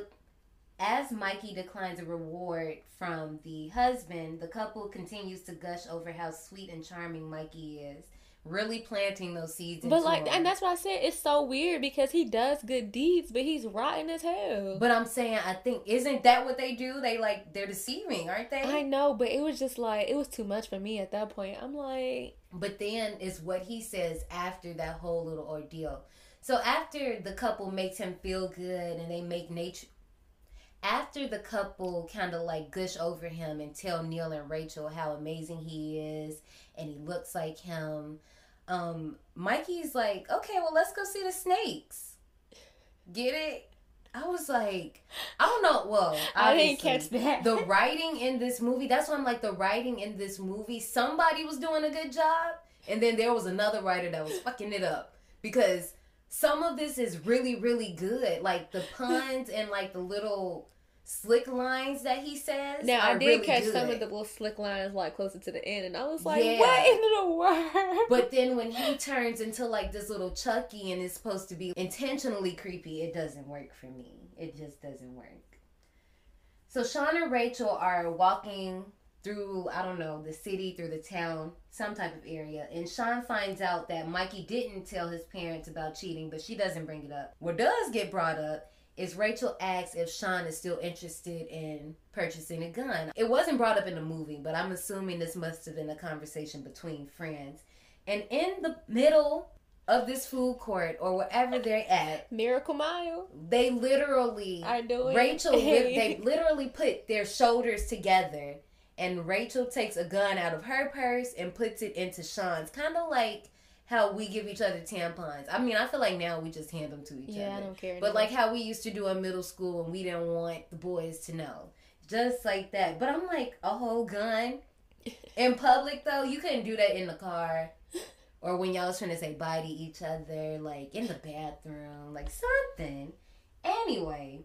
as Mikey declines a reward from the husband, the couple continues to gush over how sweet and charming Mikey is, really planting those seeds. But like, him. and that's what I said. It's so weird because he does good deeds, but he's rotten as hell. But I'm saying, I think isn't that what they do? They like they're deceiving, aren't they? I know, but it was just like it was too much for me at that point. I'm like, But then is what he says after that whole little ordeal. So after the couple makes him feel good and they make nature after the couple kind of like gush over him and tell Neil and Rachel how amazing he is and he looks like him, um, Mikey's like, okay, well, let's go see the snakes. Get it? I was like, I don't know. Well, I didn't catch that. The writing in this movie, that's why I'm like, the writing in this movie, somebody was doing a good job. And then there was another writer that was fucking it up. Because some of this is really, really good. Like the puns and like the little slick lines that he says. Now I did really catch good. some of the little slick lines like closer to the end, and I was like, Yeah. "What in the world?" But then when he turns into like this little Chucky and is supposed to be intentionally creepy, it doesn't work for me. It just doesn't work. So Sean and Rachel are walking through, I don't know, the city, through the town, some type of area. And Sean finds out that Mikey didn't tell his parents about cheating, but she doesn't bring it up. What does get brought up is Rachel asks if Sean is still interested in purchasing a gun. It wasn't brought up in the movie, but I'm assuming this must have been a conversation between friends. And in the middle of this food court or wherever they're at, Miracle Mile. they literally I it. Rachel they literally put their shoulders together and Rachel takes a gun out of her purse and puts it into Sean's kind of like how we give each other tampons. I mean, I feel like now we just hand them to each Yeah, I other. don't care But like how we used to do in middle school when we didn't want the boys to know. Just like that. But I'm like, a whole gun in public though, you couldn't do that in the car. Or when y'all was trying to say bye to each other, like in the bathroom, like something. Anyway,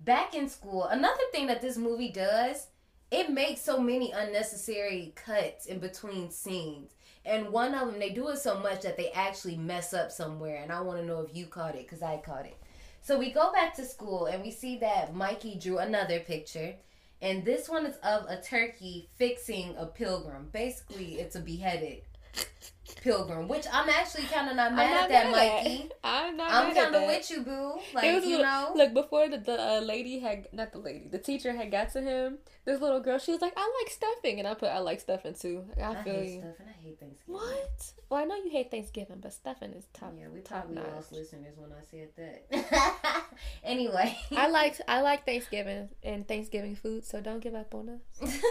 back in school, another thing that this movie does, it makes so many unnecessary cuts in between scenes. And one of them, they do it so much that they actually mess up somewhere. And I want to know if you caught it, because I caught it. So we go back to school and we see that Mikey drew another picture. And this one is of a turkey fixing a pilgrim. Basically, it's a beheaded pilgrim, which I'm actually kind of not mad not at that, at- Mikey. I'm not. I'm kind of with you, boo. Like, There was a you little- know? Look, before the, the uh, lady had, not the lady, the teacher had got to him, this little girl, she was like, I like stuffing. And I put, I like stuffing too. I, I feel hate you. stuff and I hate Thanksgiving. What? Well, I know you hate Thanksgiving, but stuffing is top, Yeah, we top probably notch. lost listeners when I said that. anyway, I like I like Thanksgiving and Thanksgiving food, so don't give up on us.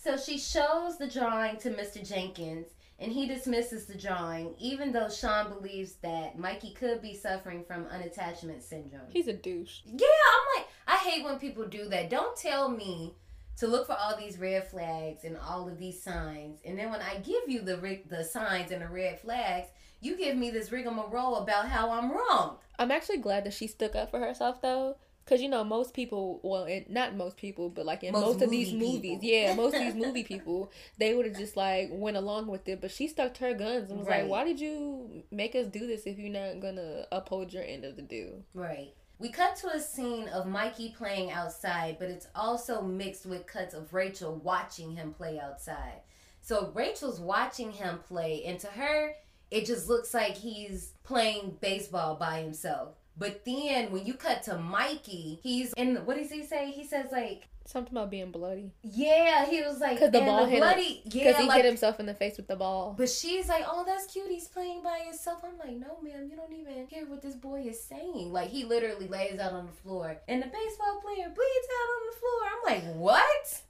So she shows the drawing to Mr. Jenkins, and he dismisses the drawing, even though Sean believes that Mikey could be suffering from unattachment syndrome. He's a douche. Yeah, I'm like, I hate when people do that. Don't tell me to look for all these red flags and all of these signs, and then when I give you the the signs and the red flags, you give me this rigmarole about how I'm wrong. I'm actually glad that she stuck up for herself though. Cause you know most people, well, not most people, but like in Most most, of these movies, people. yeah, most of these movie people, they would have just like went along with it. But she stuck to her guns and was Right. like, "Why did you make us do this if you're not gonna uphold your end of the deal?" Right. We cut to a scene of Mikey playing outside, but it's also mixed with cuts of Rachel watching him play outside. So Rachel's watching him play, and to her, it just looks like he's playing baseball by himself. But then when you cut to Mikey, he's in what does he say? He says like, Something about being bloody. yeah, he was like, Cause the ball hit bloody, him. yeah, he like, hit himself in the face with the ball. but she's like, oh, that's cute. He's playing by himself. I'm like, no, ma'am, you don't even hear what this boy is saying. Like, he literally lays out on the floor, and the baseball player bleeds out on the floor. I'm like, what?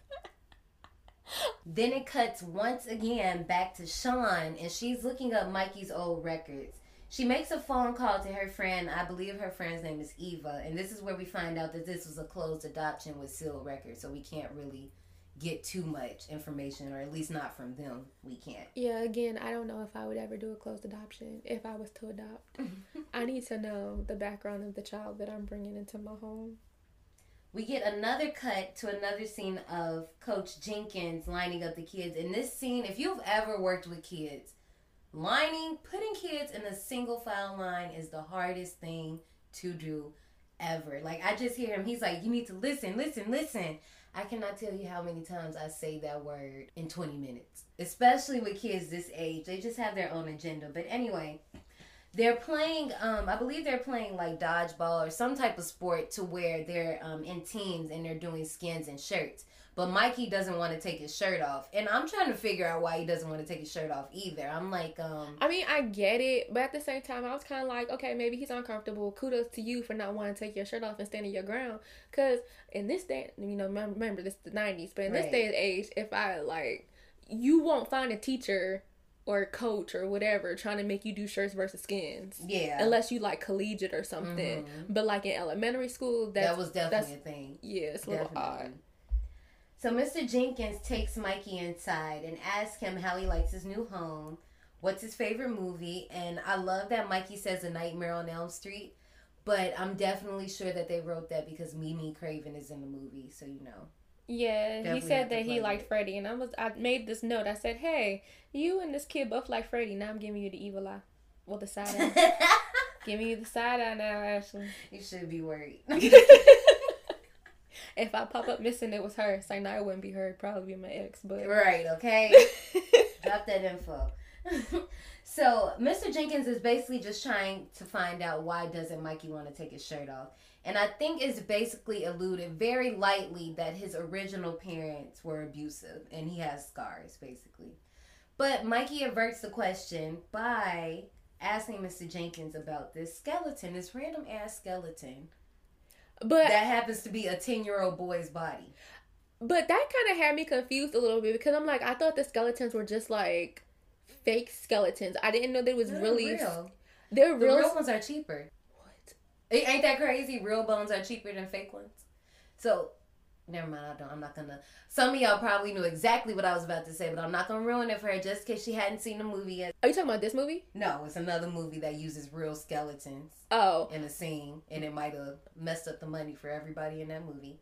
then it cuts once again back to Sean, and she's looking up Mikey's old records. She makes a phone call to her friend. I believe her friend's name is Eva, and this is where we find out that this was a closed adoption with sealed records, so we can't really get too much information, or at least not from them. We can't. Yeah, again, I don't know if I would ever do a closed adoption if I was to adopt. I need to know the background of the child that I'm bringing into my home. We get another cut to another scene of Coach Jenkins lining up the kids. In this scene, if you've ever worked with kids, lining, putting kids in a single file line is the hardest thing to do ever. Like, I just hear him, he's like, You need to listen, listen, listen. I cannot tell you how many times I say that word in 20 minutes, especially with kids this age. They just have their own agenda. But anyway, they're playing um i believe they're playing like dodgeball or some type of sport to where they're um in teams and they're doing skins and shirts But Mikey doesn't want to take his shirt off, and I'm trying to figure out why he doesn't want to take his shirt off either. I'm like, um, I mean, I get it, but at the same time, I was kind of like, okay, maybe he's uncomfortable. Kudos to you for not wanting to take your shirt off and standing your ground. Because in this day, you know, remember this is the '90s, but in this day and age, if I like, you won't find a teacher or coach or whatever trying to make you do shirts versus skins. Yeah. Unless you like collegiate or something. Mhm. But like in elementary school, that's, that was definitely a thing. yeah, it's a little odd. So Mr. Jenkins takes Mikey inside and asks him how he likes his new home, what's his favorite movie, and I love that Mikey says A Nightmare on Elm Street, but I'm definitely sure that they wrote that because Mimi Craven is in the movie, so you know. Yeah, Definitely he said that he liked it. Freddy, and I was I made this note. I said, "Hey, you and this kid both like Freddy. Now I'm giving you the evil eye, well the side eye. giving you the side eye now, Ashley. You should be worried. if I pop up missing, it was her. It's like, no, it wouldn't be her. It'd probably be my ex. But right, okay? Drop that info. so Mr. Jenkins is basically just trying to find out why doesn't Mikey want to take his shirt off. And I think it's basically alluded very lightly that his original parents were abusive and he has scars, basically. But Mikey averts the question by asking Mr. Jenkins about this skeleton, this random ass skeleton but that happens to be a 10 year old boy's body. but that kind of had me confused a little bit because I'm like, I thought the skeletons were just like fake skeletons. I didn't know it was They're really real. They're The real. real ones are cheaper. What? It- Ain't that crazy? Real bones are cheaper than fake ones. So, never mind. I don't. I'm not gonna. Some of y'all probably knew exactly what I was about to say, but I'm not gonna ruin it for her just in case she hadn't seen the movie yet. Are you talking about this movie? No, it's another movie that uses real skeletons Oh, in a scene, and it might have messed up the money for everybody in that movie.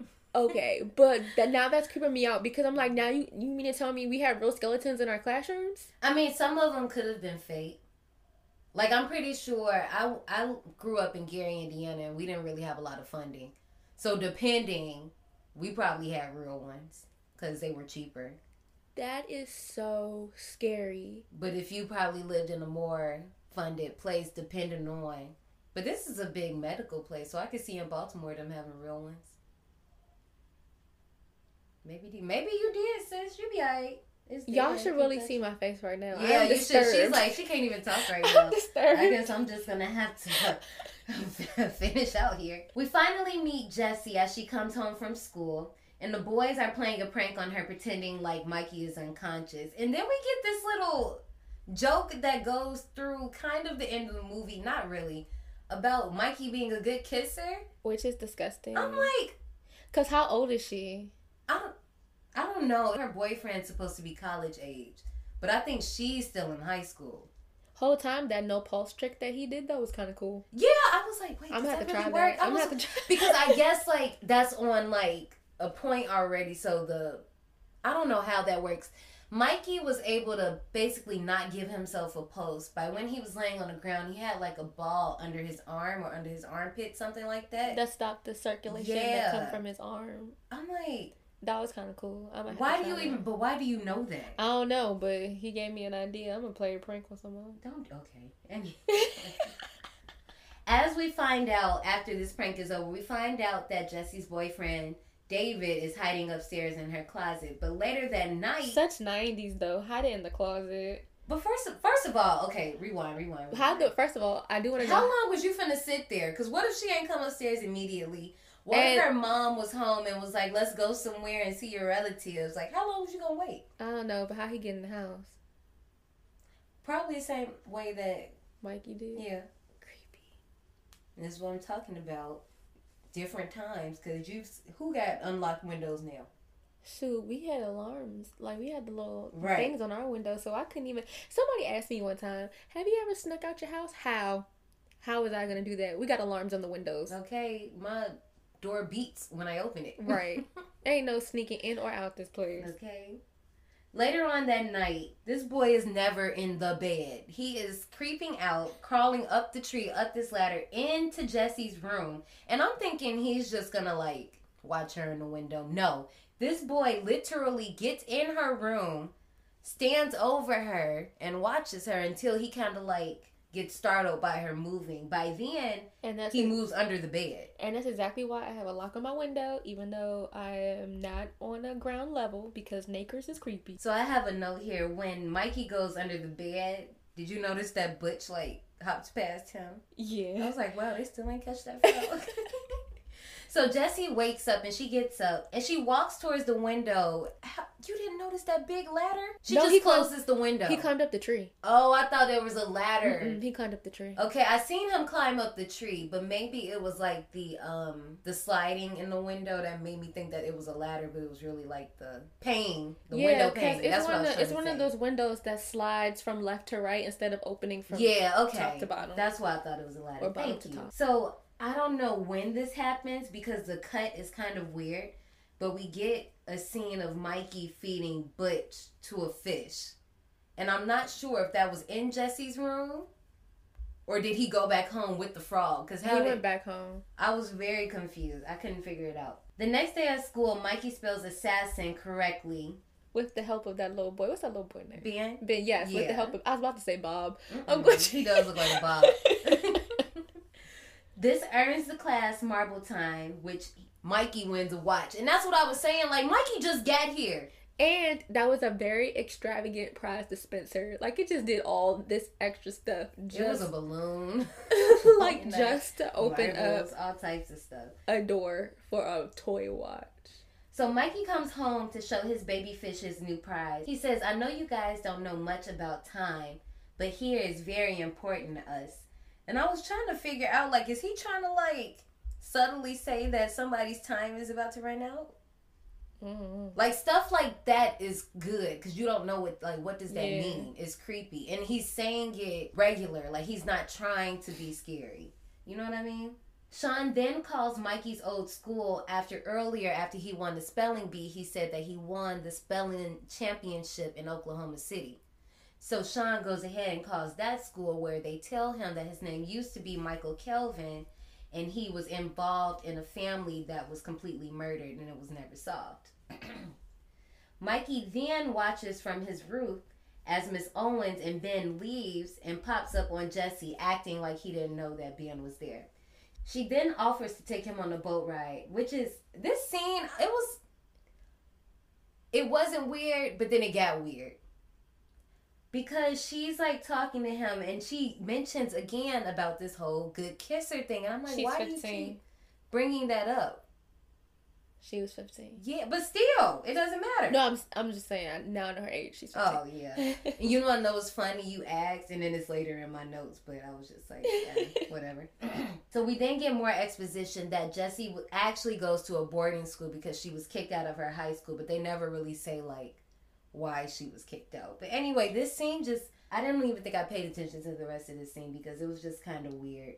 okay. But that, now that's creeping me out because I'm like, now you you mean to tell me we have real skeletons in our classrooms? I mean, some of them could have been fake. Like I'm pretty sure I I grew up in Gary, Indiana, and we didn't really have a lot of funding. So depending, we probably had real ones because they were cheaper. That is so scary. But if you probably lived in a more funded place, depending on. But this is a big medical place, so I could see in Baltimore them having real ones. Maybe maybe you did, sis. You be alright. Y'all should really see my face right now. Yeah, I'm you should. She's like she can't even talk right I'm now. disturbed. I guess I'm just gonna have to finish out here. We finally meet Jessie as she comes home from school, and the boys are playing a prank on her, pretending like Mikey is unconscious. And then we get this little joke that goes through kind of the end of the movie, not really, about Mikey being a good kisser. Which is disgusting. I'm like, Cause how old is she? I don't, I don't know. Her boyfriend's supposed to be college age, but I think she's still in high school. Whole time that no pulse trick that he did though was kind of cool. Yeah, I was like, wait, I'm does that really work? that. I I'm was, gonna have to try- because I guess like that's on like a point already. So the I don't know how that works. Mikey was able to basically not give himself a pulse by when he was laying on the ground. He had like a ball under his arm or under his armpit, something like that. That stopped the circulation that come from his arm. I'm like, That was kind of cool. I might have why do you even? But why do you know that? I don't know, but he gave me an idea. I'm gonna play a prank with someone. Don't okay. As we find out after this prank is over, we find out that Jesse's boyfriend David is hiding upstairs in her closet. But later that night, Such '90s though. Hide it in the closet. but first, first of all, okay, rewind, rewind. How rewind. do? First of all, I do want to How know. long was you finna sit there? Because what if she ain't come upstairs immediately? What if And- her mom was home and was like, "Let's go somewhere and see your relatives"? Like, how long was you gonna wait? I don't know, but how he get in the house? Probably the same way that Mikey did. yeah. Creepy. And this is what I'm talking about. Different times, cause you who got unlocked windows now? Shoot, we had alarms. Like we had the little Right. things on our window, so I couldn't even. Somebody asked me one time, "Have you ever snuck out your house? How? How was I gonna do that? We got alarms on the windows. Okay, my door beats when I open it. Right. Ain't no sneaking in or out this place. okay. Later on that night, this boy is never in the bed. He is creeping out, crawling up the tree, up this ladder, into Jesse's room. And I'm thinking he's just gonna like watch her in the window. No. This boy literally gets in her room, stands over her, and watches her until he kind of like gets startled by her moving. By then, And that's he moves under the bed. And that's exactly why I have a lock on my window, even though I am not on a ground level because Nakers is creepy. So I have a note here. When Mikey goes under the bed, did you notice that Butch like hops past him? Yeah. I was like, wow, they still ain't catch that frog. so Jesse wakes up and she gets up and she walks towards the window. How, you didn't notice that big ladder? She No, just he climbed- closes the window. He climbed up the tree. oh, I thought there was a ladder. Mm-mm, he climbed up the tree. Okay, I seen him climb up the tree, but maybe it was like the um the sliding in the window that made me think that it was a ladder, but it was really like the pane, the window pane. it's That's one of it's one say. of those windows that slides from left to right instead of opening from yeah, okay. top to bottom. That's why I thought it was a ladder. Or bottom Thank to you. top. So I don't know when this happens because the cut is kind of weird, but we get a scene of Mikey feeding Butch to a fish, and I'm not sure if that was in Jesse's room. Or did he go back home with the frog? Because he did, went back home. I was very confused. I couldn't figure it out. The next day at school, Mikey spells assassin correctly. With the help of that little boy. What's that little boy name? Ben? Ben, yes, with the help of I was about to say Bob. I'm Mm-mm. going He does look like Bob. this earns the class marble time, which Mikey wins a watch. And that's what I was saying. Like, Mikey just got here. And that was a very extravagant prize dispenser. Like it just did all this extra stuff It was just a balloon. like just to open marbles, up all types of stuff. a door for a toy watch. So Mikey comes home to show his baby fish his new prize. He says, I know you guys don't know much about time, but here is very important to us. And I was trying to figure out, like, is he trying to, like, subtly say that somebody's time is about to run out? Mm-hmm. Like stuff like that is good because you don't know what like what does that Yeah. mean. It's creepy, and he's saying it regular, like he's not trying to be scary. You know what I mean? Sean then calls Mikey's old school after earlier after he won the spelling bee. He said that he won the spelling championship in Oklahoma City. So Sean goes ahead and calls that school where they tell him that his name used to be Michael Kelvin and he was involved in a family that was completely murdered and it was never solved. Mikey then watches from his roof as Miss Owens and Ben leaves and pops up on Jesse acting like he didn't know that Ben was there. She then offers to take him on a boat ride, which is this scene, it was it wasn't weird, but then it got weird. Because she's like talking to him and she mentions again about this whole good kisser thing. And I'm like, She's why do you keep bringing that up? She was 15. Yeah, but still, it doesn't matter. No, I'm I'm just saying now in her age she's 15. Oh yeah. You know I know it's funny you asked and then it's later in my notes, but I was just like, yeah, whatever. so we then get more exposition that Jessie actually goes to a boarding school because she was kicked out of her high school, but they never really say like why she was kicked out. But anyway, this scene just I didn't even think I paid attention to the rest of this scene because it was just kind of weird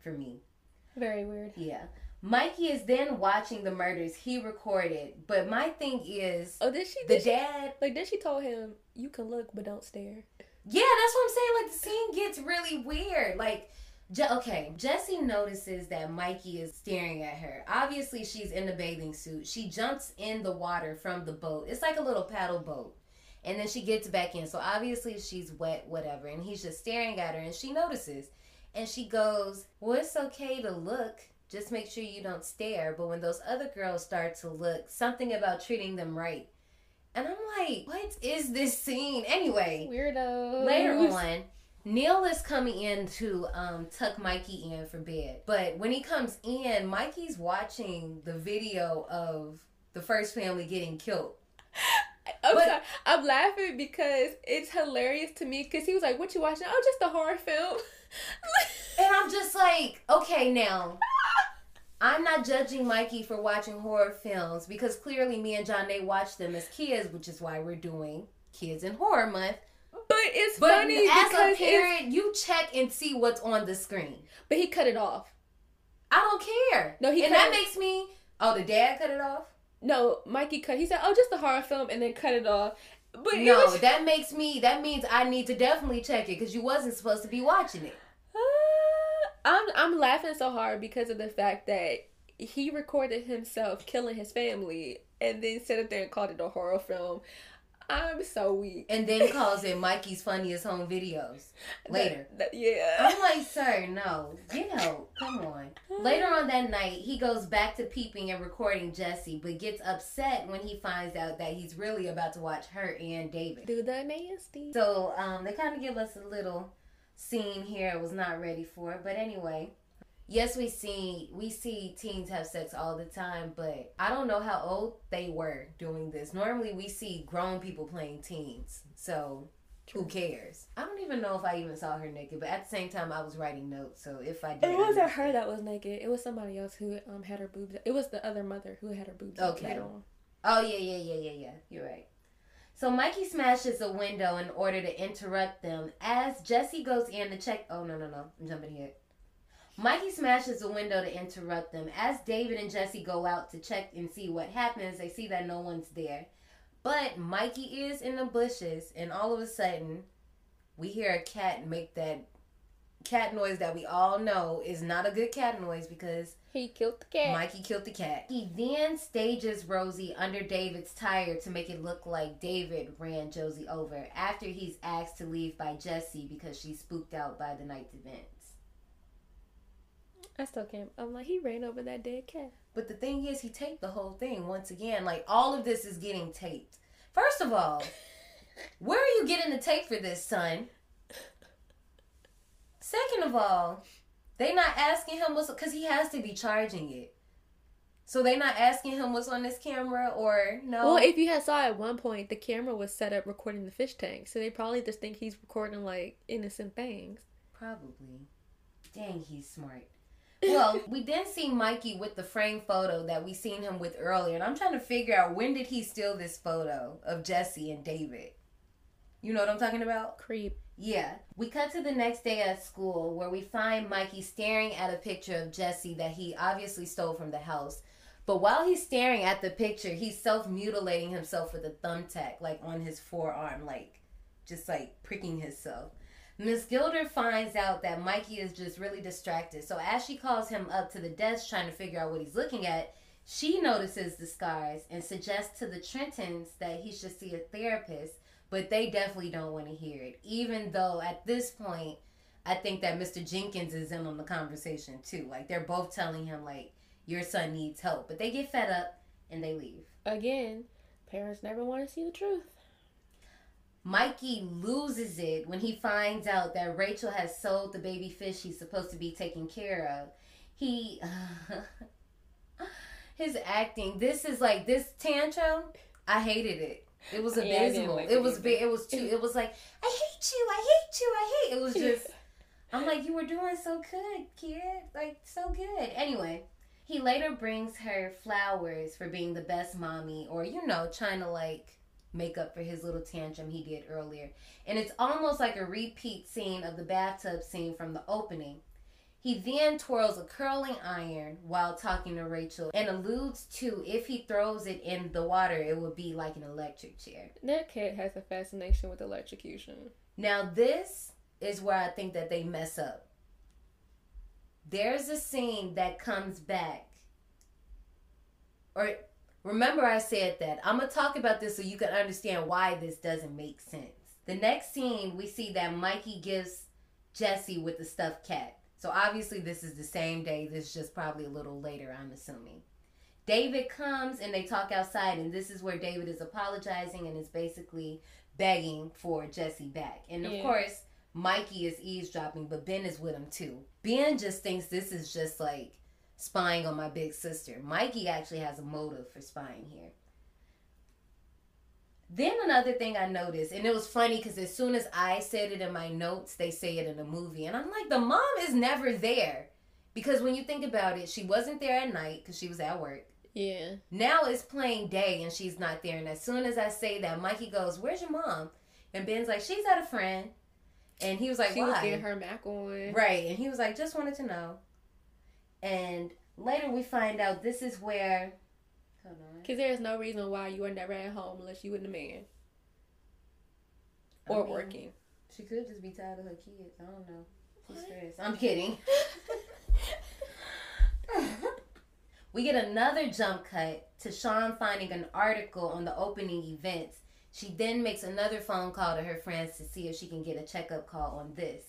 for me. Very weird. Yeah. Mikey is then watching the murders he recorded, but my thing is Oh, did she? the Did she, dad like, did she told him, "You can look, but don't stare." Yeah, that's what I'm saying. Like the scene gets really weird. Like, Je- okay, Jesse notices that Mikey is staring at her. Obviously, she's in the bathing suit. She jumps in the water from the boat. It's like a little paddle boat. And then she gets back in. So obviously she's wet, whatever. And he's just staring at her and she notices. And she goes, Well, it's okay to look. Just make sure you don't stare. But when those other girls start to look, something about treating them right. And I'm like, what is this scene? Anyway, Weirdo. later on, Neil is coming in to um, tuck Mikey in for bed. But when he comes in, Mikey's watching the video of the first family getting killed. I'm But- sorry. I'm laughing because it's hilarious to me because he was like, "What you watching? Oh, just a horror film." And I'm just like, okay, now. I'm not judging Mikey for watching horror films because clearly me and John they watched them as kids, which is why we're doing Kids in Horror Month. But it's But funny as a because it's, parent, you check and see what's on the screen. but he cut it off. I don't care. No, he and that it- makes me. Oh, the dad cut it off. No, Mikey cut. He said, "Oh, just a horror film," and then cut it off. But No, was- that makes me. That means I need to definitely check it because you wasn't supposed to be watching it. Uh, I'm I'm laughing so hard because of the fact that he recorded himself killing his family and then set up there and called it a horror film. I'm so weak. And then calls it Mikey's funniest home videos later. That- that- yeah. I'm like, sir, no, You know, Come on. Later on that night, he goes back to peeping and recording Jesse, but gets upset when he finds out that he's really about to watch her and David. Do the nasty. So um, they kind of give us a little scene here. I was not ready for but anyway. Yes, we see we see teens have sex all the time, but I don't know how old they were doing this. Normally, we see grown people playing teens, so who cares? I don't even know if I even saw her naked, but at the same time, I was writing notes, so if I did, It wasn't her that was naked. It was somebody else who um had her boobs. It was the other mother who had her boobs. Okay. on. Oh yeah, yeah, yeah, yeah, yeah. You're right. So Mikey smashes a window in order to interrupt them as Jesse goes in to check. Oh no, no, no! I'm jumping ahead. Mikey smashes a window to interrupt them as David and Jesse go out to check and see what happens. They see that no one's there, but Mikey is in the bushes, and all of a sudden, we hear a cat make that cat noise that we all know is not a good cat noise because He killed the cat. Mikey killed the cat. He then stages Rosie under David's tire to make it look like David ran Josie over after he's asked to leave by Jesse because she's spooked out by the night's events. I still can't. I'm like, he ran over that dead cat. But the thing is, he taped the whole thing once again. Like, all of this is getting taped. First of all, where are you getting the tape for this, son? Second of all, they not asking him what's because he has to be charging it. So they not asking him what's on this camera or no. Well, if you had saw at one point, the camera was set up recording the fish tank, so they probably just think he's recording like innocent things. Probably. Dang, he's smart. Well, we then see Mikey with the frame photo that we seen him with earlier, and I'm trying to figure out when did he steal this photo of Jesse and David. You know what I'm talking about? Creep. Yeah. We cut to the next day at school where we find Mikey staring at a picture of Jesse that he obviously stole from the house. But while he's staring at the picture, he's self mutilating himself with a thumbtack, like on his forearm, like just like pricking himself. Miss Gilder finds out that Mikey is just really distracted. So as she calls him up to the desk trying to figure out what he's looking at, she notices the scars and suggests to the Trentons that he should see a therapist, but they definitely don't want to hear it. Even though at this point, I think that Mr. Jenkins is in on the conversation too. Like they're both telling him like your son needs help, but they get fed up and they leave. Again, parents never want to see the truth. Mikey loses it when he finds out that Rachel has sold the baby fish he's supposed to be taking care of. He his acting, this is like this tantrum, I hated it. It was Yeah, abysmal. like it was big. It was too. It was like I hate you. I hate you. I hate. It was just. I'm like you were doing so good, kid. Like so good. Anyway, he later brings her flowers for being the best mommy, or you know, trying to like make up for his little tantrum he did earlier. And it's almost like a repeat scene of the bathtub scene from the opening. He then twirls a curling iron while talking to Rachel and alludes to if he throws it in the water, it would be like an electric chair. That cat has a fascination with electrocution. Now, this is where I think that they mess up. There's a scene that comes back. Or remember, I said that. I'm going to talk about this so you can understand why this doesn't make sense. The next scene, we see that Mikey gives Jesse with the stuffed cat. So obviously, this is the same day. This is just probably a little later, I'm assuming. David comes and they talk outside, and this is where David is apologizing and is basically begging for Jesse back. And of Yeah. course, Mikey is eavesdropping, but Ben is with him too. Ben just thinks this is just like spying on my big sister. Mikey actually has a motive for spying here. Then another thing I noticed, and it was funny because as soon as I said it in my notes, they say it in the movie, and I'm like, the mom is never there, because when you think about it, she wasn't there at night because she was at work. Yeah. Now it's playing day and she's not there, and as soon as I say that, Mikey goes, "Where's your mom?" And Ben's like, "She's at a friend," and he was like, she "Why?" was getting her Mac on. Right. And he was like, just wanted to know. And later we find out this is where. Because there's no reason why you are never at home unless you with a man. I Or mean, working. She could just be tired of her kids. I don't know. She's stressed. I'm kidding. we get another jump cut to Sean finding an article on the opening events She then makes another phone call to her friends to see if she can get a checkup call on this.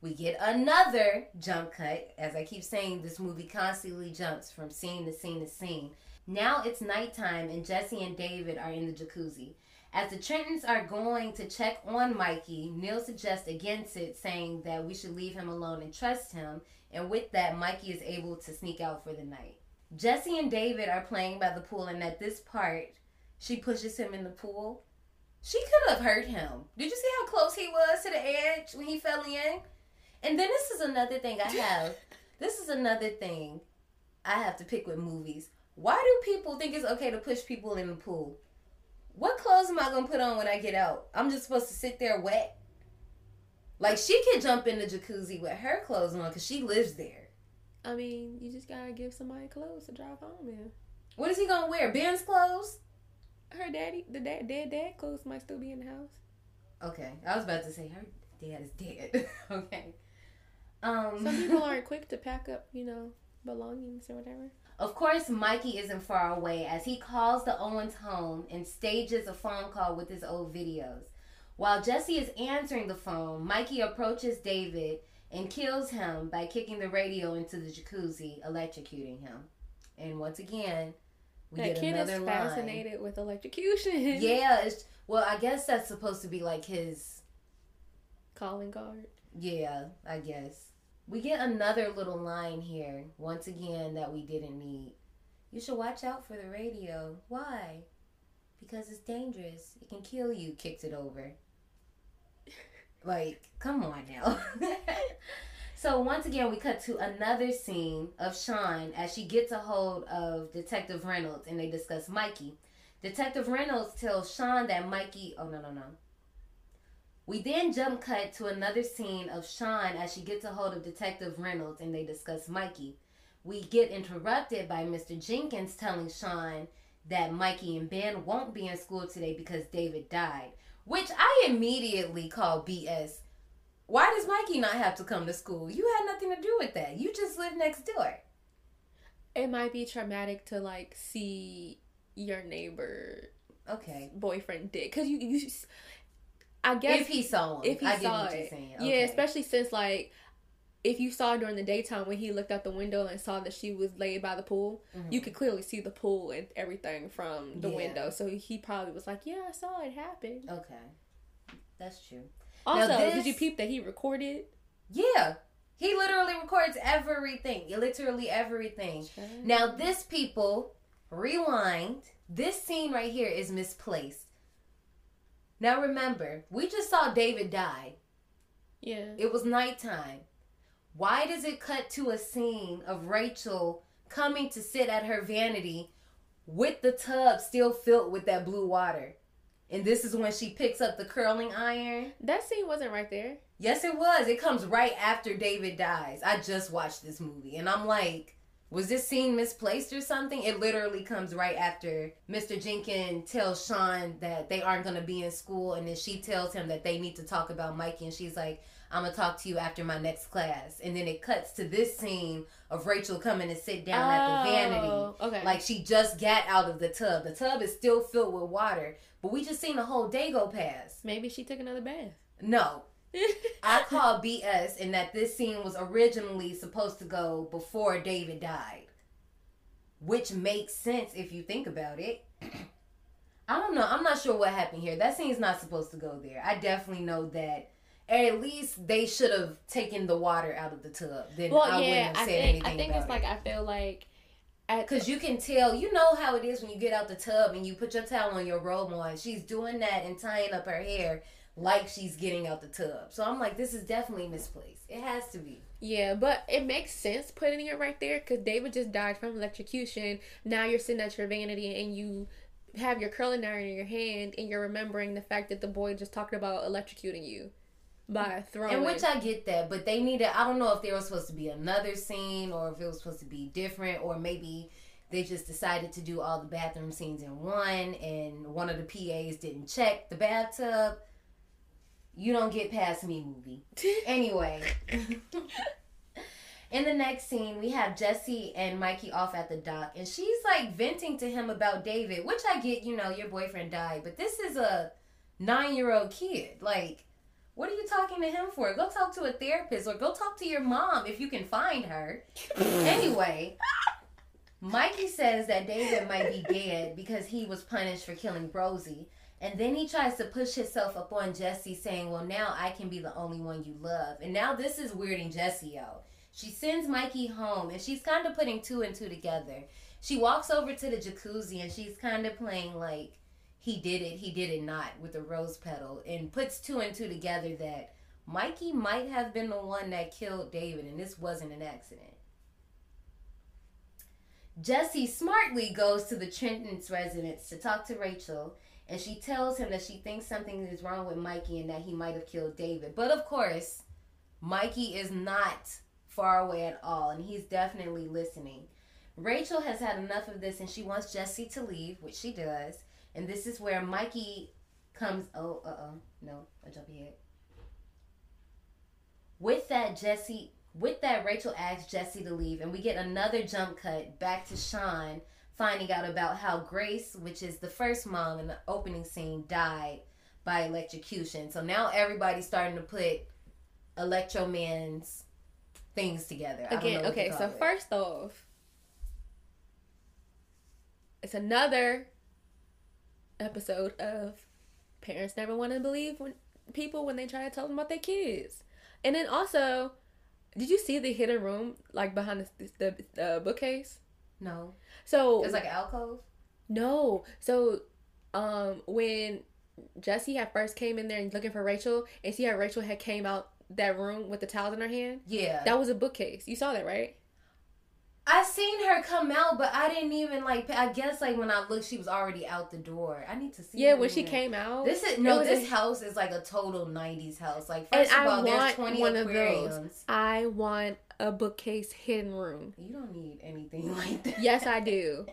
We get another jump cut. As I keep saying, this movie constantly jumps from scene to scene to scene. Now it's nighttime and Jesse and David are in the jacuzzi. As the Trentons are going to check on Mikey, Neil suggests against it, saying that we should leave him alone and trust him. And with that, Mikey is able to sneak out for the night. Jesse and David are playing by the pool, and at this part, she pushes him in the pool. She could have hurt him. Did you see how close he was to the edge when he fell in? And then this is another thing I have. this is another thing I have to pick with movies. Why do people think it's okay to push people in the pool? What clothes am I gonna put on when I get out? I'm just supposed to sit there wet. Like she can jump in the jacuzzi with her clothes on because she lives there. I mean, you just gotta give somebody clothes to drive home in. What is he gonna wear? Ben's clothes? Her daddy, the dad, dead dad clothes might still be in the house. Okay, I was about to say her dad is dead. okay. Um, Some people aren't quick to pack up, you know, belongings or whatever. Of course, Mikey isn't far away as he calls the Owens home and stages a phone call with his old videos. While Jesse is answering the phone, Mikey approaches David and kills him by kicking the radio into the jacuzzi, electrocuting him. And once again, we that get kid another is line. fascinated with electrocution. Yeah, it's, well, I guess that's supposed to be like his calling card. Yeah, I guess. We get another little line here, once again, that we didn't need. You should watch out for the radio. Why? Because it's dangerous. It can kill you. Kicked it over. Like, come on now. so, once again, we cut to another scene of Sean as she gets a hold of Detective Reynolds and they discuss Mikey. Detective Reynolds tells Sean that Mikey. Oh, no, no, no. We then jump cut to another scene of Sean as she gets a hold of Detective Reynolds and they discuss Mikey. We get interrupted by Mr. Jenkins telling Sean that Mikey and Ben won't be in school today because David died, which I immediately call BS. Why does Mikey not have to come to school? You had nothing to do with that. You just live next door. It might be traumatic to like see your neighbor okay boyfriend dick because you you I guess if he saw him, if he I saw what it, you're saying. yeah, Okay. especially since like if you saw during the daytime when he looked out the window and saw that she was laid by the pool, Mhm. you could clearly see the pool and everything from the Yeah. window. So he probably was like, "Yeah, I saw it happen." Okay, that's true. Also, Now did you peep that he recorded? Yeah. He literally records everything. Literally everything. Now, this people, rewind. This scene right here is misplaced. Now, remember, we just saw David die. Yeah. It was nighttime. Why does it cut to a scene of Rachel coming to sit at her vanity with the tub still filled with that blue water? And this is when she picks up the curling iron. That scene wasn't right there. Yes, it was. It comes right after David dies. I just watched this movie and I'm like, was this scene misplaced or something? It literally comes right after Mr. Jenkins tells Sean that they aren't going to be in school and then she tells him that they need to talk about Mikey and she's like, I'm going to talk to you after my next class. And then it cuts to this scene of Rachel coming to sit down at the oh, vanity. Oh, okay. Like she just got out of the tub. The tub is still filled with water, but we just seen the whole day go past. Maybe she took another bath. No. I call BS in that this scene was originally supposed to go before David died. Which makes sense if you think about it. I don't know. I'm not sure what happened here. That scene's not supposed to go there. I definitely know that at least they should have taken the water out of the tub. Then Well, I yeah, wouldn't have I said think anything I think it's it. like I feel like Cause you can tell, you know how it is when you get out the tub and you put your towel on your robe on. She's doing that and tying up her hair like she's getting out the tub. So I'm like, this is definitely misplaced. It has to be. Yeah, but it makes sense putting it right there because David just died from electrocution. Now you're sitting at your vanity and you have your curling iron in your hand and you're remembering the fact that the boy just talked about electrocuting you by throwing. And which I get that, but they needed. I don't know if there was supposed to be another scene or if it was supposed to be different, or maybe they just decided to do all the bathroom scenes in one, and one of the PAs didn't check the bathtub. You don't get past me, movie. anyway. In the next scene, we have Jesse and Mikey off at the dock, and she's like venting to him about David, which I get, you know, your boyfriend died, but this is a nine year old kid. Like, what are you talking to him for? Go talk to a therapist or go talk to your mom if you can find her. anyway, Mikey says that David might be dead because he was punished for killing Rosie. And then he tries to push himself up on Jesse, saying, Well, now I can be the only one you love. And now this is weirding Jesse out. She sends Mikey home and she's kind of putting two and two together. She walks over to the jacuzzi and she's kind of playing like he did it, he did it not with the rose petal and puts two and two together that Mikey might have been the one that killed David and this wasn't an accident. Jesse smartly goes to the Trenton's residence to talk to Rachel and she tells him that she thinks something is wrong with Mikey and that he might have killed David. But of course, Mikey is not far away at all and he's definitely listening. Rachel has had enough of this and she wants Jesse to leave, which she does. And this is where Mikey comes. Oh, uh oh. No, I jump ahead. With that, Jesse. With that, Rachel asks Jesse to leave, and we get another jump cut back to Sean finding out about how Grace, which is the first mom in the opening scene, died by electrocution. So now everybody's starting to put Electro Man's things together. Again, okay, so it. first off, it's another episode of parents never want to believe when people when they try to tell them about their kids. And then also, did you see the hidden room like behind the the, the bookcase? No. So it's like an alcove. No. So, um, when Jesse had first came in there and looking for Rachel, and see how Rachel had came out that room with the towels in her hand. Yeah. That was a bookcase. You saw that, right? I seen her come out, but I didn't even like. I guess like when I looked, she was already out the door. I need to see. Yeah, when she came out. This is no. This a, house is like a total '90s house. Like first of all, there's 20 one aquariums. Of those. I want a bookcase hidden room. You don't need anything like that. Yes, I do.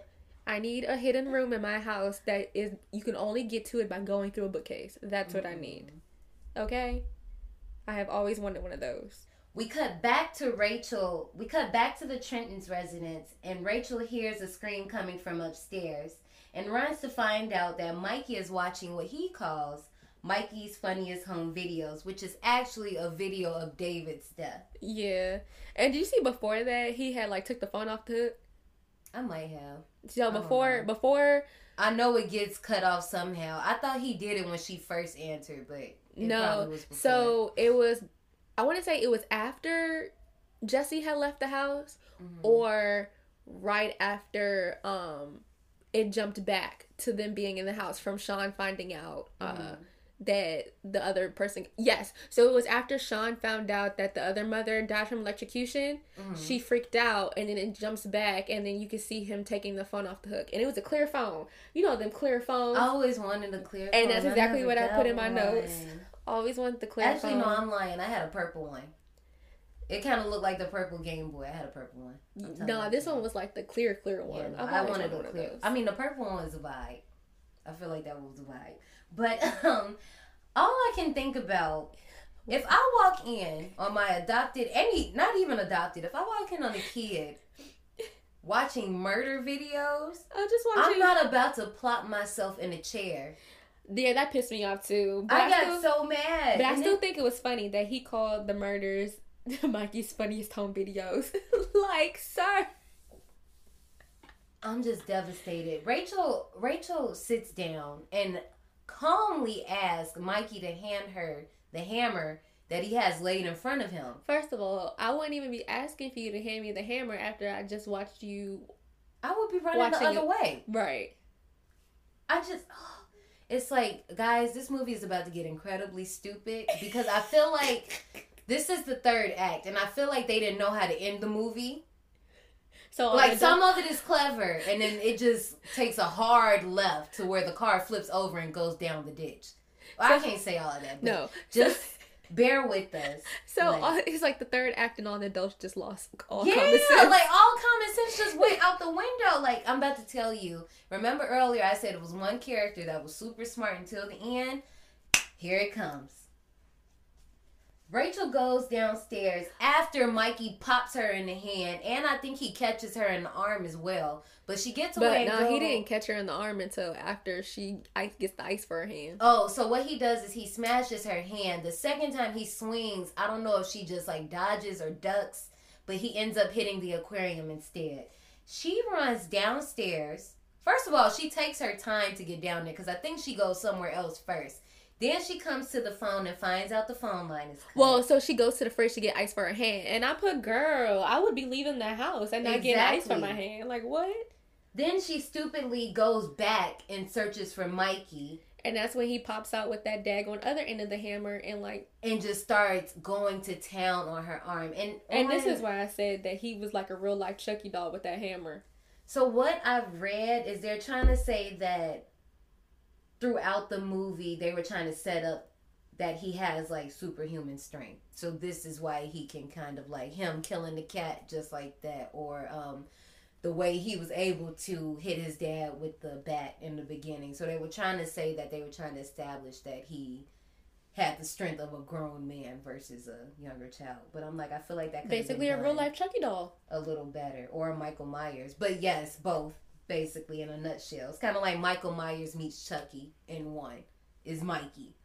I need a hidden room in my house that is you can only get to it by going through a bookcase. That's mm-hmm. what I need. Okay? I have always wanted one of those. We cut back to Rachel. We cut back to the Trenton's residence, and Rachel hears a scream coming from upstairs and runs to find out that Mikey is watching what he calls Mikey's Funniest Home Videos, which is actually a video of David's death. Yeah. And did you see before that he had like took the phone off the hook? I might have. So before before I know it gets cut off somehow. I thought he did it when she first entered, but no. So it was I want to say it was after Jesse had left the house mm-hmm. or right after um it jumped back to them being in the house from Sean finding out uh mm-hmm. that the other person yes so it was after Sean found out that the other mother died from electrocution mm-hmm. she freaked out and then it jumps back and then you can see him taking the phone off the hook and it was a clear phone you know them clear phones I always wanted a clear and that's exactly what I put in my one. notes Always want the clear. Actually, phone. no, I'm lying. I had a purple one. It kind of looked like the purple Game Boy. I had a purple one. No, this one was like the clear, clear one. Yeah, no, I wanted a clear. I mean, the purple one was a vibe. I feel like that was a vibe. But um, all I can think about, if I walk in on my adopted, any, not even adopted, if I walk in on a kid watching murder videos, I just want I'm you. not about to plop myself in a chair yeah, that pissed me off too. But I, I got still, so mad. But I still think it was funny that he called the murders Mikey's funniest home videos. like, sir. I'm just devastated. Rachel Rachel sits down and calmly asks Mikey to hand her the hammer that he has laid in front of him. First of all, I wouldn't even be asking for you to hand me the hammer after I just watched you. I would be running the other way. Right. I just. Oh, it's like, guys, this movie is about to get incredibly stupid because I feel like this is the third act, and I feel like they didn't know how to end the movie. So like some of it is clever, and then it just takes a hard left to where the car flips over and goes down the ditch. Well, so, I can't say all of that. no, just bear with us. So like, uh, it's like the third act, and all the adults just lost all yeah, common sense. like all common sense just went out the window. Like I'm about to tell you. Remember earlier I said it was one character that was super smart until the end. Here it comes. Rachel goes downstairs after Mikey pops her in the hand, and I think he catches her in the arm as well. But she gets But away. no, and he didn't catch her in the arm until after she gets the ice for her hand. Oh, so what he does is he smashes her hand. The second time he swings, I don't know if she just like dodges or ducks, but he ends up hitting the aquarium instead. She runs downstairs. First of all, she takes her time to get down there because I think she goes somewhere else first. Then she comes to the phone and finds out the phone line is cut. Well, so she goes to the fridge to get ice for her hand, and I put, "Girl, I would be leaving the house and not getting ice for my hand." Like what? Then she stupidly goes back and searches for Mikey And that's when he pops out with that daggone other end of the hammer, and like, and just starts going to town on her arm. And and this is why I said that he was like a real life Chucky doll with that hammer. So what I've read is they're trying to say that throughout the movie they were trying to set up that he has like superhuman strength. So this is why he can kind of like him killing the cat just like that or um the way he was able to hit his dad with the bat in the beginning. So they were trying to say that they were trying to establish that he had the strength of a grown man versus a younger child. But I'm like I feel like that could Basically, a real life Chucky doll. a little better or a Michael Myers. But yes, both basically in a nutshell. It's kind of like Michael Myers meets Chucky in one is Mikey.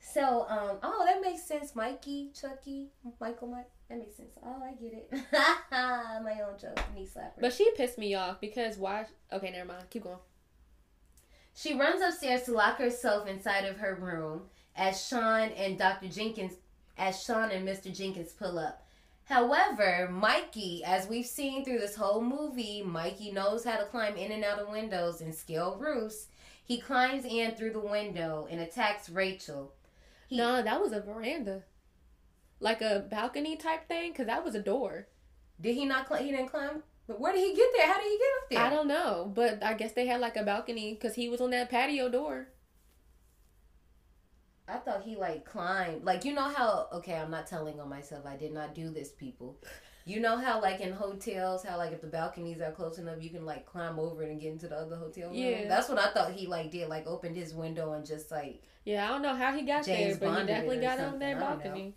So, um, oh, that makes sense. Mikey, Chucky, Michael, Mike. That makes sense. Oh, I get it. My own joke, knee slapper. But she pissed me off because why? Okay, never mind. Keep going. She runs upstairs to lock herself inside of her room as Sean and Dr. Jenkins, as Sean and Mr. Jenkins pull up. However, Mikey, as we've seen through this whole movie, Mikey knows how to climb in and out of windows and scale roofs. He climbs in through the window and attacks Rachel. He, No, that was a veranda, like a balcony type thing, because that was a door. Did he not? Cl- he didn't climb. But where did he get there? How did he get up there? I don't know, but I guess they had like a balcony because he was on that patio door. I thought he like climbed, like you know how. Okay, I'm not telling on myself. I did not do this, people. You know how like in hotels, how like if the balconies are close enough, you can like climb over it and get into the other hotel room. Yeah. that's what I thought he like did. Like opened his window and just like Yeah, I don't know how he got James there, but Bonded he definitely got on that I don't know. balcony.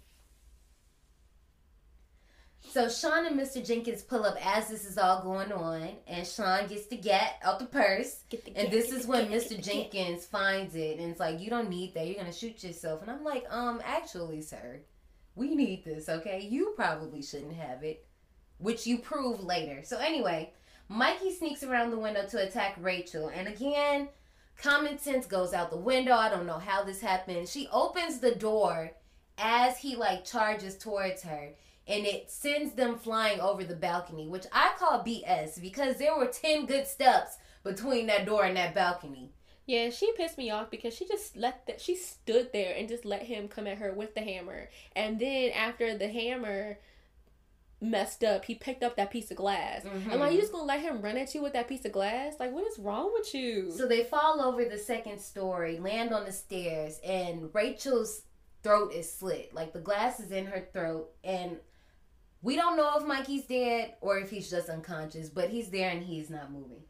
So Sean and Mr. Jenkins pull up as this is all going on, and Sean gets the gat out the purse. Get the and this get is when gat, Mr. get. Jenkins finds it, and it's like, you don't need that. You're gonna shoot yourself. And I'm like, um, actually, sir, we need this. Okay, you probably shouldn't have it, which you prove later. So anyway, Mikey sneaks around the window to attack Rachel, and again, common sense goes out the window. I don't know how this happened. She opens the door as he like charges towards her and it sends them flying over the balcony which i call bs because there were 10 good steps between that door and that balcony Yeah, she pissed me off because she just let that she stood there and just let him come at her with the hammer. And then after the hammer messed up, he picked up that piece of glass. I'm like, mm-hmm. you just gonna let him run at you with that piece of glass? Like, what is wrong with you? so they fall over the second story land on the stairs and rachel's throat is slit like the glass is in her throat and we don't know if mikey's dead or if he's just unconscious but he's there and he's not moving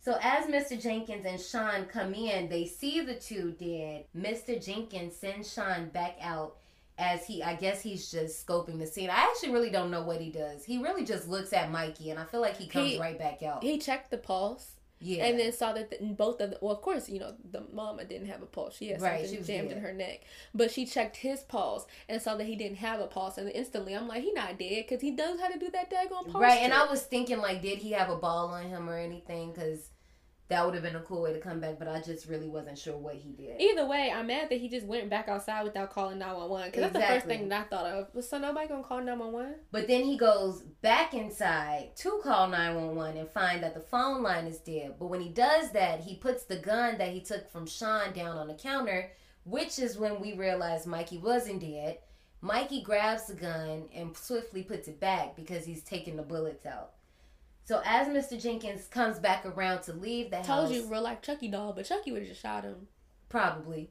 So as Mr. Jenkins and Sean come in, they see the two dead. Mr. Jenkins sends Sean back out as he I guess he's just scoping the scene. I actually really don't know what he does. He really just looks at Mikey and I feel like he comes He- right back out. He checked the pulse. Yeah. And then saw that the, both of the, well, of course, you know, the mama didn't have a pulse. She had Right, something she jammed dead. in her neck. But she checked his pulse and saw that he didn't have a pulse. And instantly, I'm like, he not dead because he knows how to do that daggone pulse. Right, and I was thinking like, did he have a ball on him or anything? Because that would have been a cool way to come back. But I just really wasn't sure what he did. Either way, I'm mad that he just went back outside without calling 911. Because that's the first thing that I thought of. So nobody gonna call 911? But then he goes back inside to call 911 and find that the phone line is dead. But when he does that, he puts the gun that he took from Sean down on the counter, which is when we realize Mikey wasn't dead. Mikey grabs the gun and swiftly puts it back because he's taking the bullets out. So as Mr. Jenkins comes back around to leave the house, Told you, real like Chucky doll, but Chucky would have just shot him. Probably.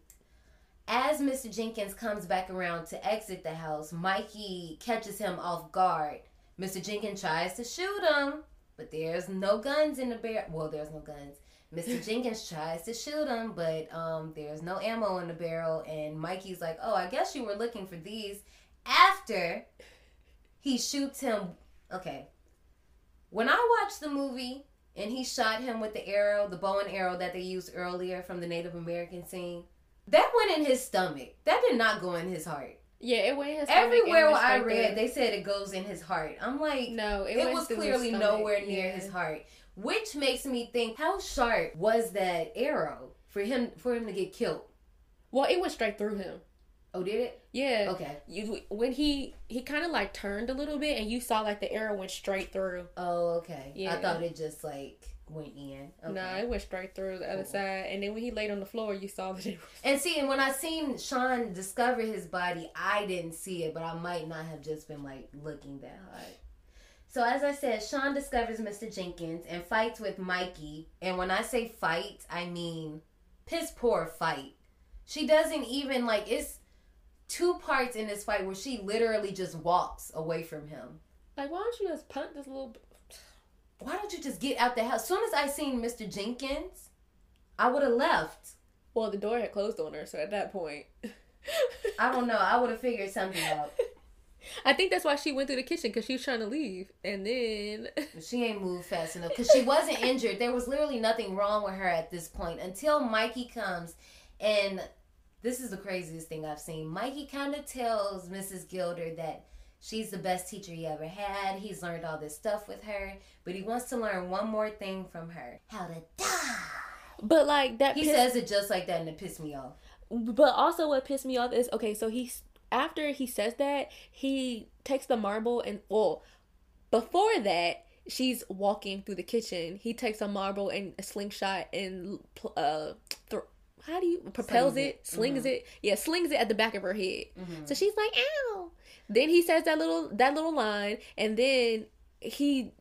As Mr. Jenkins comes back around to exit the house, Mikey catches him off guard. Mr. Jenkins tries to shoot him, but there's no guns in the barrel. Well, there's no guns. Mr. Jenkins tries to shoot him, but um, there's no ammo in the barrel. And Mikey's like, "Oh, I guess you were looking for these." After he shoots him, okay. When I watched the movie and he shot him with the arrow, the bow and arrow that they used earlier from the Native American scene, that went in his stomach. That did not go in his heart. Yeah, it went in his Everywhere stomach I and it went read, they said it goes in his heart. I'm like, No, it it, was clearly nowhere near yeah. his heart, which makes me think how sharp was that arrow for him for him to get killed? Well, it went straight through him. Oh, did it? Yeah. Okay. You when he he kind of like turned a little bit, and you saw like the arrow went straight through. Oh, okay. Yeah. I thought it just like went in. Okay. No, it went straight through the other Cool. side, and then when he laid on the floor, you saw that it was. And see, and when I seen Sean discover his body, I didn't see it, but I might not have just been like looking that hard. So as I said, Sean discovers Mr. Jenkins and fights with Mikey. And when I say fight, I mean piss poor fight. She doesn't even like it's two parts in this fight where she literally just walks away from him. Like, why don't you just punt this little? Why don't you just get out the house? Soon as I seen Mr. Jenkins, I would have left. Well, the door had closed on her, so at that point, I don't know. I would have figured something out. I think that's why she went through the kitchen because she was trying to leave, and then She ain't moved fast enough because she wasn't injured. There was literally nothing wrong with her at this point until Mikey comes. And this is the craziest thing I've seen. Mikey kind of tells Mrs. Gilder that she's the best teacher he ever had. He's learned all this stuff with her, but he wants to learn one more thing from her how to die. but like that. He pissed- says it just like that and it pissed me off. But also, what pissed me off is okay. So he's after he says that he takes the marble and well, before that she's walking through the kitchen. He takes a marble and a slingshot and uh, th- how do you propels Slings it, it. slings it, yeah, slings it at the back of her head. Mhm. So she's like, "Ow!" Then he says that little that little line, and then he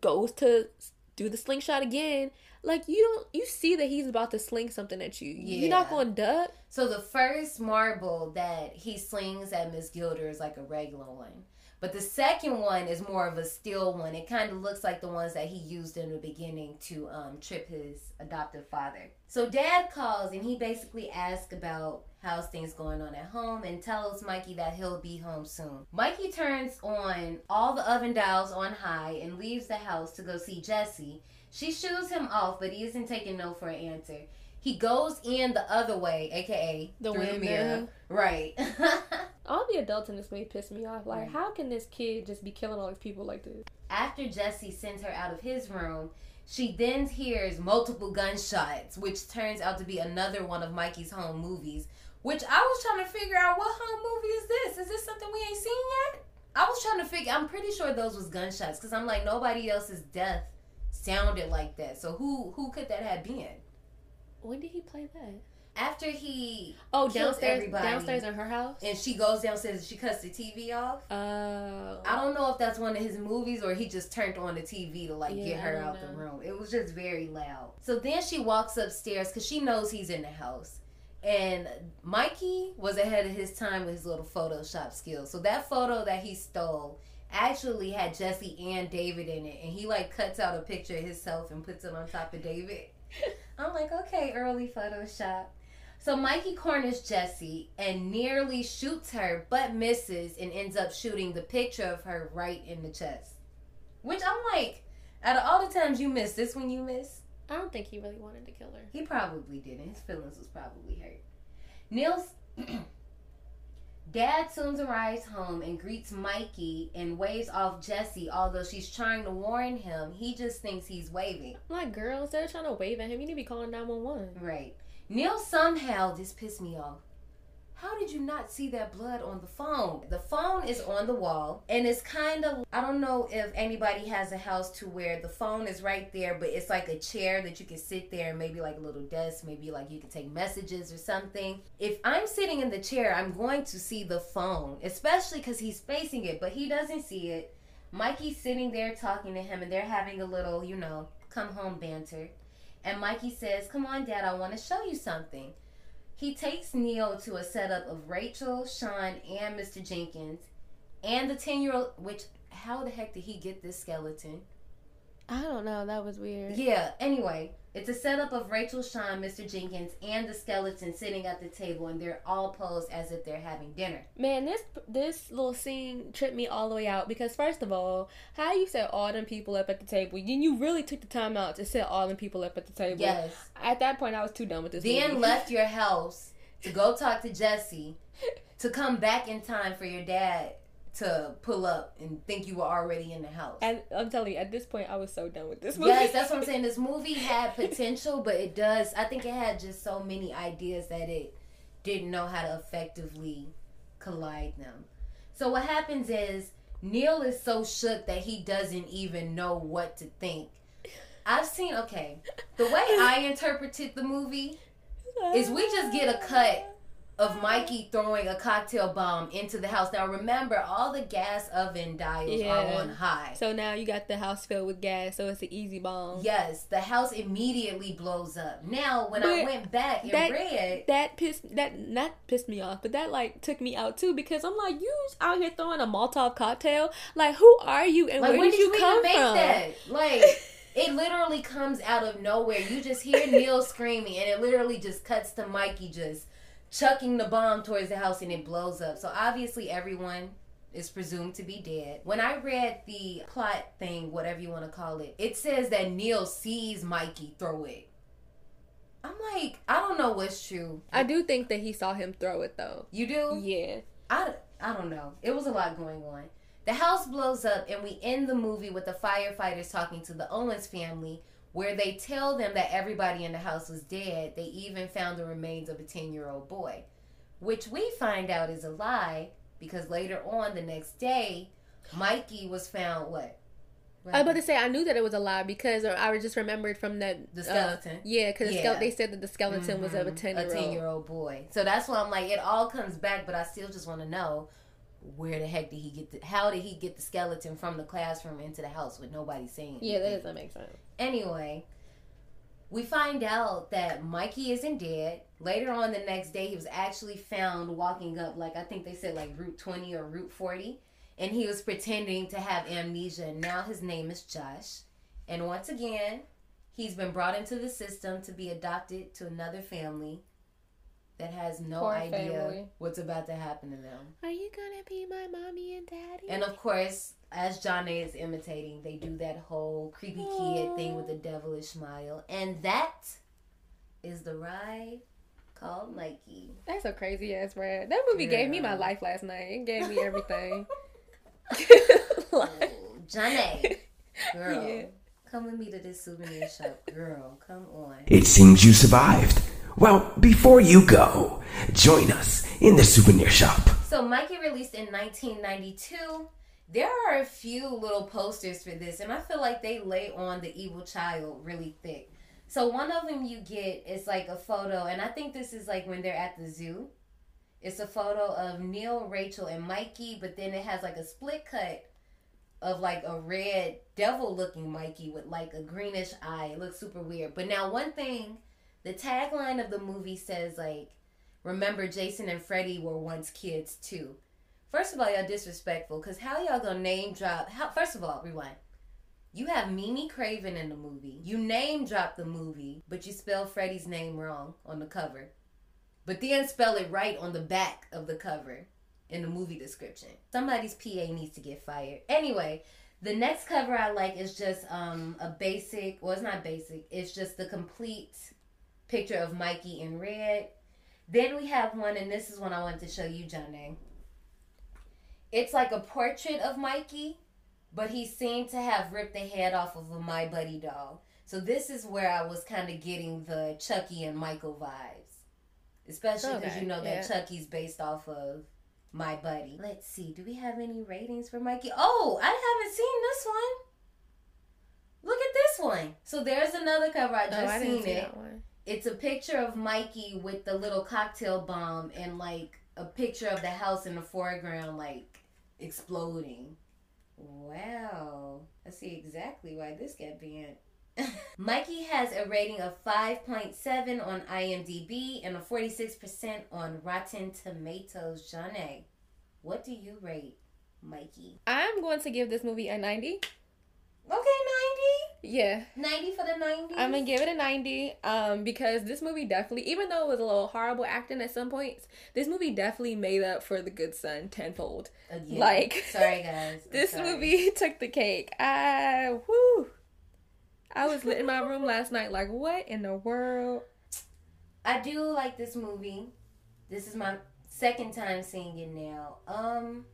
goes to do the slingshot again. Like you don't you see that he's about to sling something at you. You're not going to duck. So the first marble that he slings at Miss Gilder is like a regular one. But the second one is more of a steel one. It kind of looks like the ones that he used in the beginning to um, trip his adoptive father. So dad calls and he basically asks about how's things going on at home and tells Mikey that he'll be home soon. Mikey turns on all the oven dials on high and leaves the house to go see Jesse. She shoos him off, but he isn't taking no for an answer. He goes in the other way, aka The through the mirror. Right. All the adults in this movie piss me off. Like, how can this kid just be killing all these people like this? After Jesse sends her out of his room, she then hears multiple gunshots, which turns out to be another one of Mikey's home movies. Which I was trying to figure out what home movie is this? Is this something we ain't seen yet? I was trying to figure. I'm pretty sure those was gunshots because I'm like nobody else's death sounded like that. So who who could that have been? When did he play that? After he Oh, downstairs, downstairs in her house. and she goes downstairs and she cuts the TV off. Uh, I don't know if that's one of his movies or he just turned on the TV to like Yeah, get her out the room. It was just very loud. So then she walks upstairs because she knows he's in the house. And Mikey was ahead of his time with his little Photoshop skills. So that photo that he stole actually had Jesse and David in it. And he like cuts out a picture of himself and puts it on top of David. I'm like, okay, early Photoshop. So Mikey corners Jesse and nearly shoots her, but misses and ends up shooting the picture of her right in the chest. Which I'm like, out of all the times you miss, this one you miss? I don't think he really wanted to kill her. He probably didn't. His feelings was probably hurt. Nils Dad soon arrives home and greets Mikey and waves off Jesse, although she's trying to warn him. He just thinks he's waving. I'm like, girl, instead of trying to wave at him, you need to be calling 911. Right. Neil somehow this pissed me off. How did you not see that blood on the phone? The phone is on the wall and it's kind of I don't know if anybody has a house to where the phone is right there but it's like a chair that you can sit there maybe like a little desk, maybe like you can take messages or something. If I'm sitting in the chair, I'm going to see the phone, especially cuz he's facing it, but he doesn't see it. Mikey's sitting there talking to him and they're having a little, you know, come home banter. And Mikey says, Come on, Dad, I want to show you something. He takes Neil to a setup of Rachel, Sean, and Mr. Jenkins, and the 10 year old, which, how the heck did he get this skeleton? I don't know. That was weird. Yeah, anyway, it's a setup of Rachel, Sean, Mr. Jenkins, and the skeleton sitting at the table, and they're all posed as if they're having dinner. Man, this this little scene tripped me all the way out because first of all, how you set all them people up at the table, then you really took the time out to set all them people up at the table. Yes. At that point, I was too done with this. Then movie. left your house to go talk to Jesse to come back in time for your dad to pull up and think you were already in the house. And I'm telling you, at this point, I was so done with this movie. Yes, that's what I'm saying. This movie had potential, but it does. I think it had just so many ideas that it didn't know how to effectively collide them. So what happens is Neil is so shook that he doesn't even know what to think. I've seen okay. The way I interpreted the movie is we just get a cut of Mikey throwing a cocktail bomb into the house. Now remember, all the gas oven dials are on high. So now you got the house filled with gas, so it's an easy bomb. Yes, the house immediately blows up. Now, when I went back and that, read, that pissed that not pissed me off, but that like took me out too because I'm like, you out here throwing a Molotov cocktail. Like, who are you and like, where when did did you you come from? that? Like, it literally comes out of nowhere. You just hear Neil screaming, and it literally just cuts to Mikey just chucking the bomb towards the house, and it blows up. So obviously, everyone is presumed to be dead. When I read the plot thing, whatever you want to call it, it says that Neil sees Mikey throw it. I'm like, I don't know what's true. I do think that he saw him throw it though. You do? Yeah. I, I don't know. It was a lot going on. The house blows up, and we end the movie with the firefighters talking to the Owens family, where they tell them that everybody in the house was dead. They even found the remains of a 10 year old boy, which we find out is a lie because later on the next day, Mikey was found what? I was about to say I knew that it was a lie because I just remembered from that The uh, skeleton. yeah, because Yeah. they said that the skeleton was of a ten a year 10 old. year old boy. So that's why I'm like, it all comes back, but I still just want to know where the heck did he get the, how did he get the skeleton from the classroom into the house with nobody saying Yeah, that doesn't make sense. Anyway, we find out that Mikey isn't dead. Later on the next day, he was actually found walking up, like I think they said, like Route 20 or Route 40. And he was pretending to have amnesia. And now his name is Josh. And once again, he's been brought into the system to be adopted to another family that has no Poor idea family. what's about to happen to them. Are you gonna be my mommy and daddy? And of course, as John A is imitating, they do that whole creepy kid thing with the devilish smile. And that is the ride called Mikey. That's a crazy ass ride. That movie gave me my life last night. It gave me everything. John A. Girl. Yeah. Come with me to this souvenir shop. Girl, come on. It seems you survived. Well, before you go, join us in the souvenir shop. So Mikey released in 1992. There are a few little posters for this, and I feel like they lay on the evil child really thick. So one of them you get is like a photo, and I think this is like when they're at the zoo. It's a photo of Neil, Rachel, and Mikey, but then it has like a split cut of like a red devil looking Mikey with like a greenish eye. It looks super weird. But now one thing, the tagline of the movie says like remember Jason and Freddy were once kids too. First of all, y'all disrespectful because how y'all gonna name drop? How first of all, rewind. You have Mimi Craven in the movie. You name drop the movie, but you spell Freddy's name wrong on the cover. But then spell it right on the back of the cover in the movie description. Somebody's PA needs to get fired. Anyway, the next cover I like is just um a basic, well it's not basic, it's just the complete picture of Mikey in red. Then we have one, and this is one I wanted to show you, John It's like a portrait of Mikey, but he seemed to have ripped the head off of a My Buddy doll. So this is where I was kind of getting the Chucky and Michael vibes. Especially because Okay, you know that yeah. Chucky's based off of My Buddy. Let's see, do we have any ratings for Mikey? Oh, I haven't seen this one. Look at this one. So there's another cover. I just oh, I didn't seen see it. It's a picture of Mikey with the little cocktail bomb and like a picture of the house in the foreground, like exploding. Wow. I see exactly why this got banned. Mikey has a rating of 5.7 on IMDb and a 46% on Rotten Tomatoes. A. What do you rate Mikey? I'm going to give this movie a 90. Okay, 90. Yeah. 90 for the 90s? I'm gonna give it a 90 um because this movie definitely even though it was a little horrible acting at some points this movie definitely made up for the good son tenfold yeah. like sorry guys. I'm this sorry. movie took the cake I whoo I was lit in my room last night like what in the world I do like this movie. This is my second time seeing it now. Um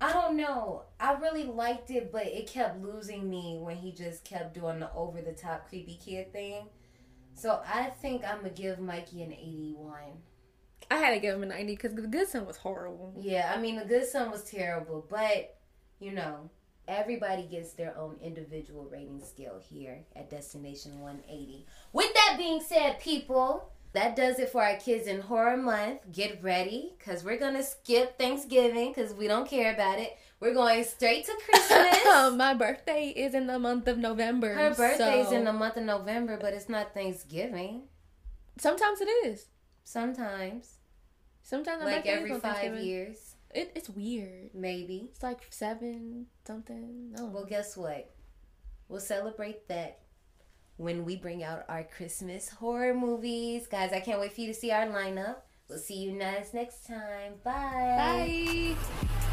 I don't know. I really liked it, but it kept losing me when he just kept doing the over the top creepy kid thing. So I think I'm gonna give Mikey an 81. I had to give him a 90 because the good son was horrible Yeah, I mean the good son was terrible, but you know, everybody gets their own individual rating scale here at Destination 180. With that being said, people, that does it for our kids in horror month. Get ready cuz we're going to skip Thanksgiving cuz we don't care about it. We're going straight to Christmas. my birthday is in the month of November Her birthday's so- in the month of November, but it's not Thanksgiving. sometimes it is Sometimes, sometimes like every 5 Thanksgiving. years, it, it's weird maybe. it's like seven something no Well, guess what? We'll celebrate that when we bring out our Christmas horror movies. Guys, I can't wait for you to see our lineup. We'll see you guys next time. Bye. bye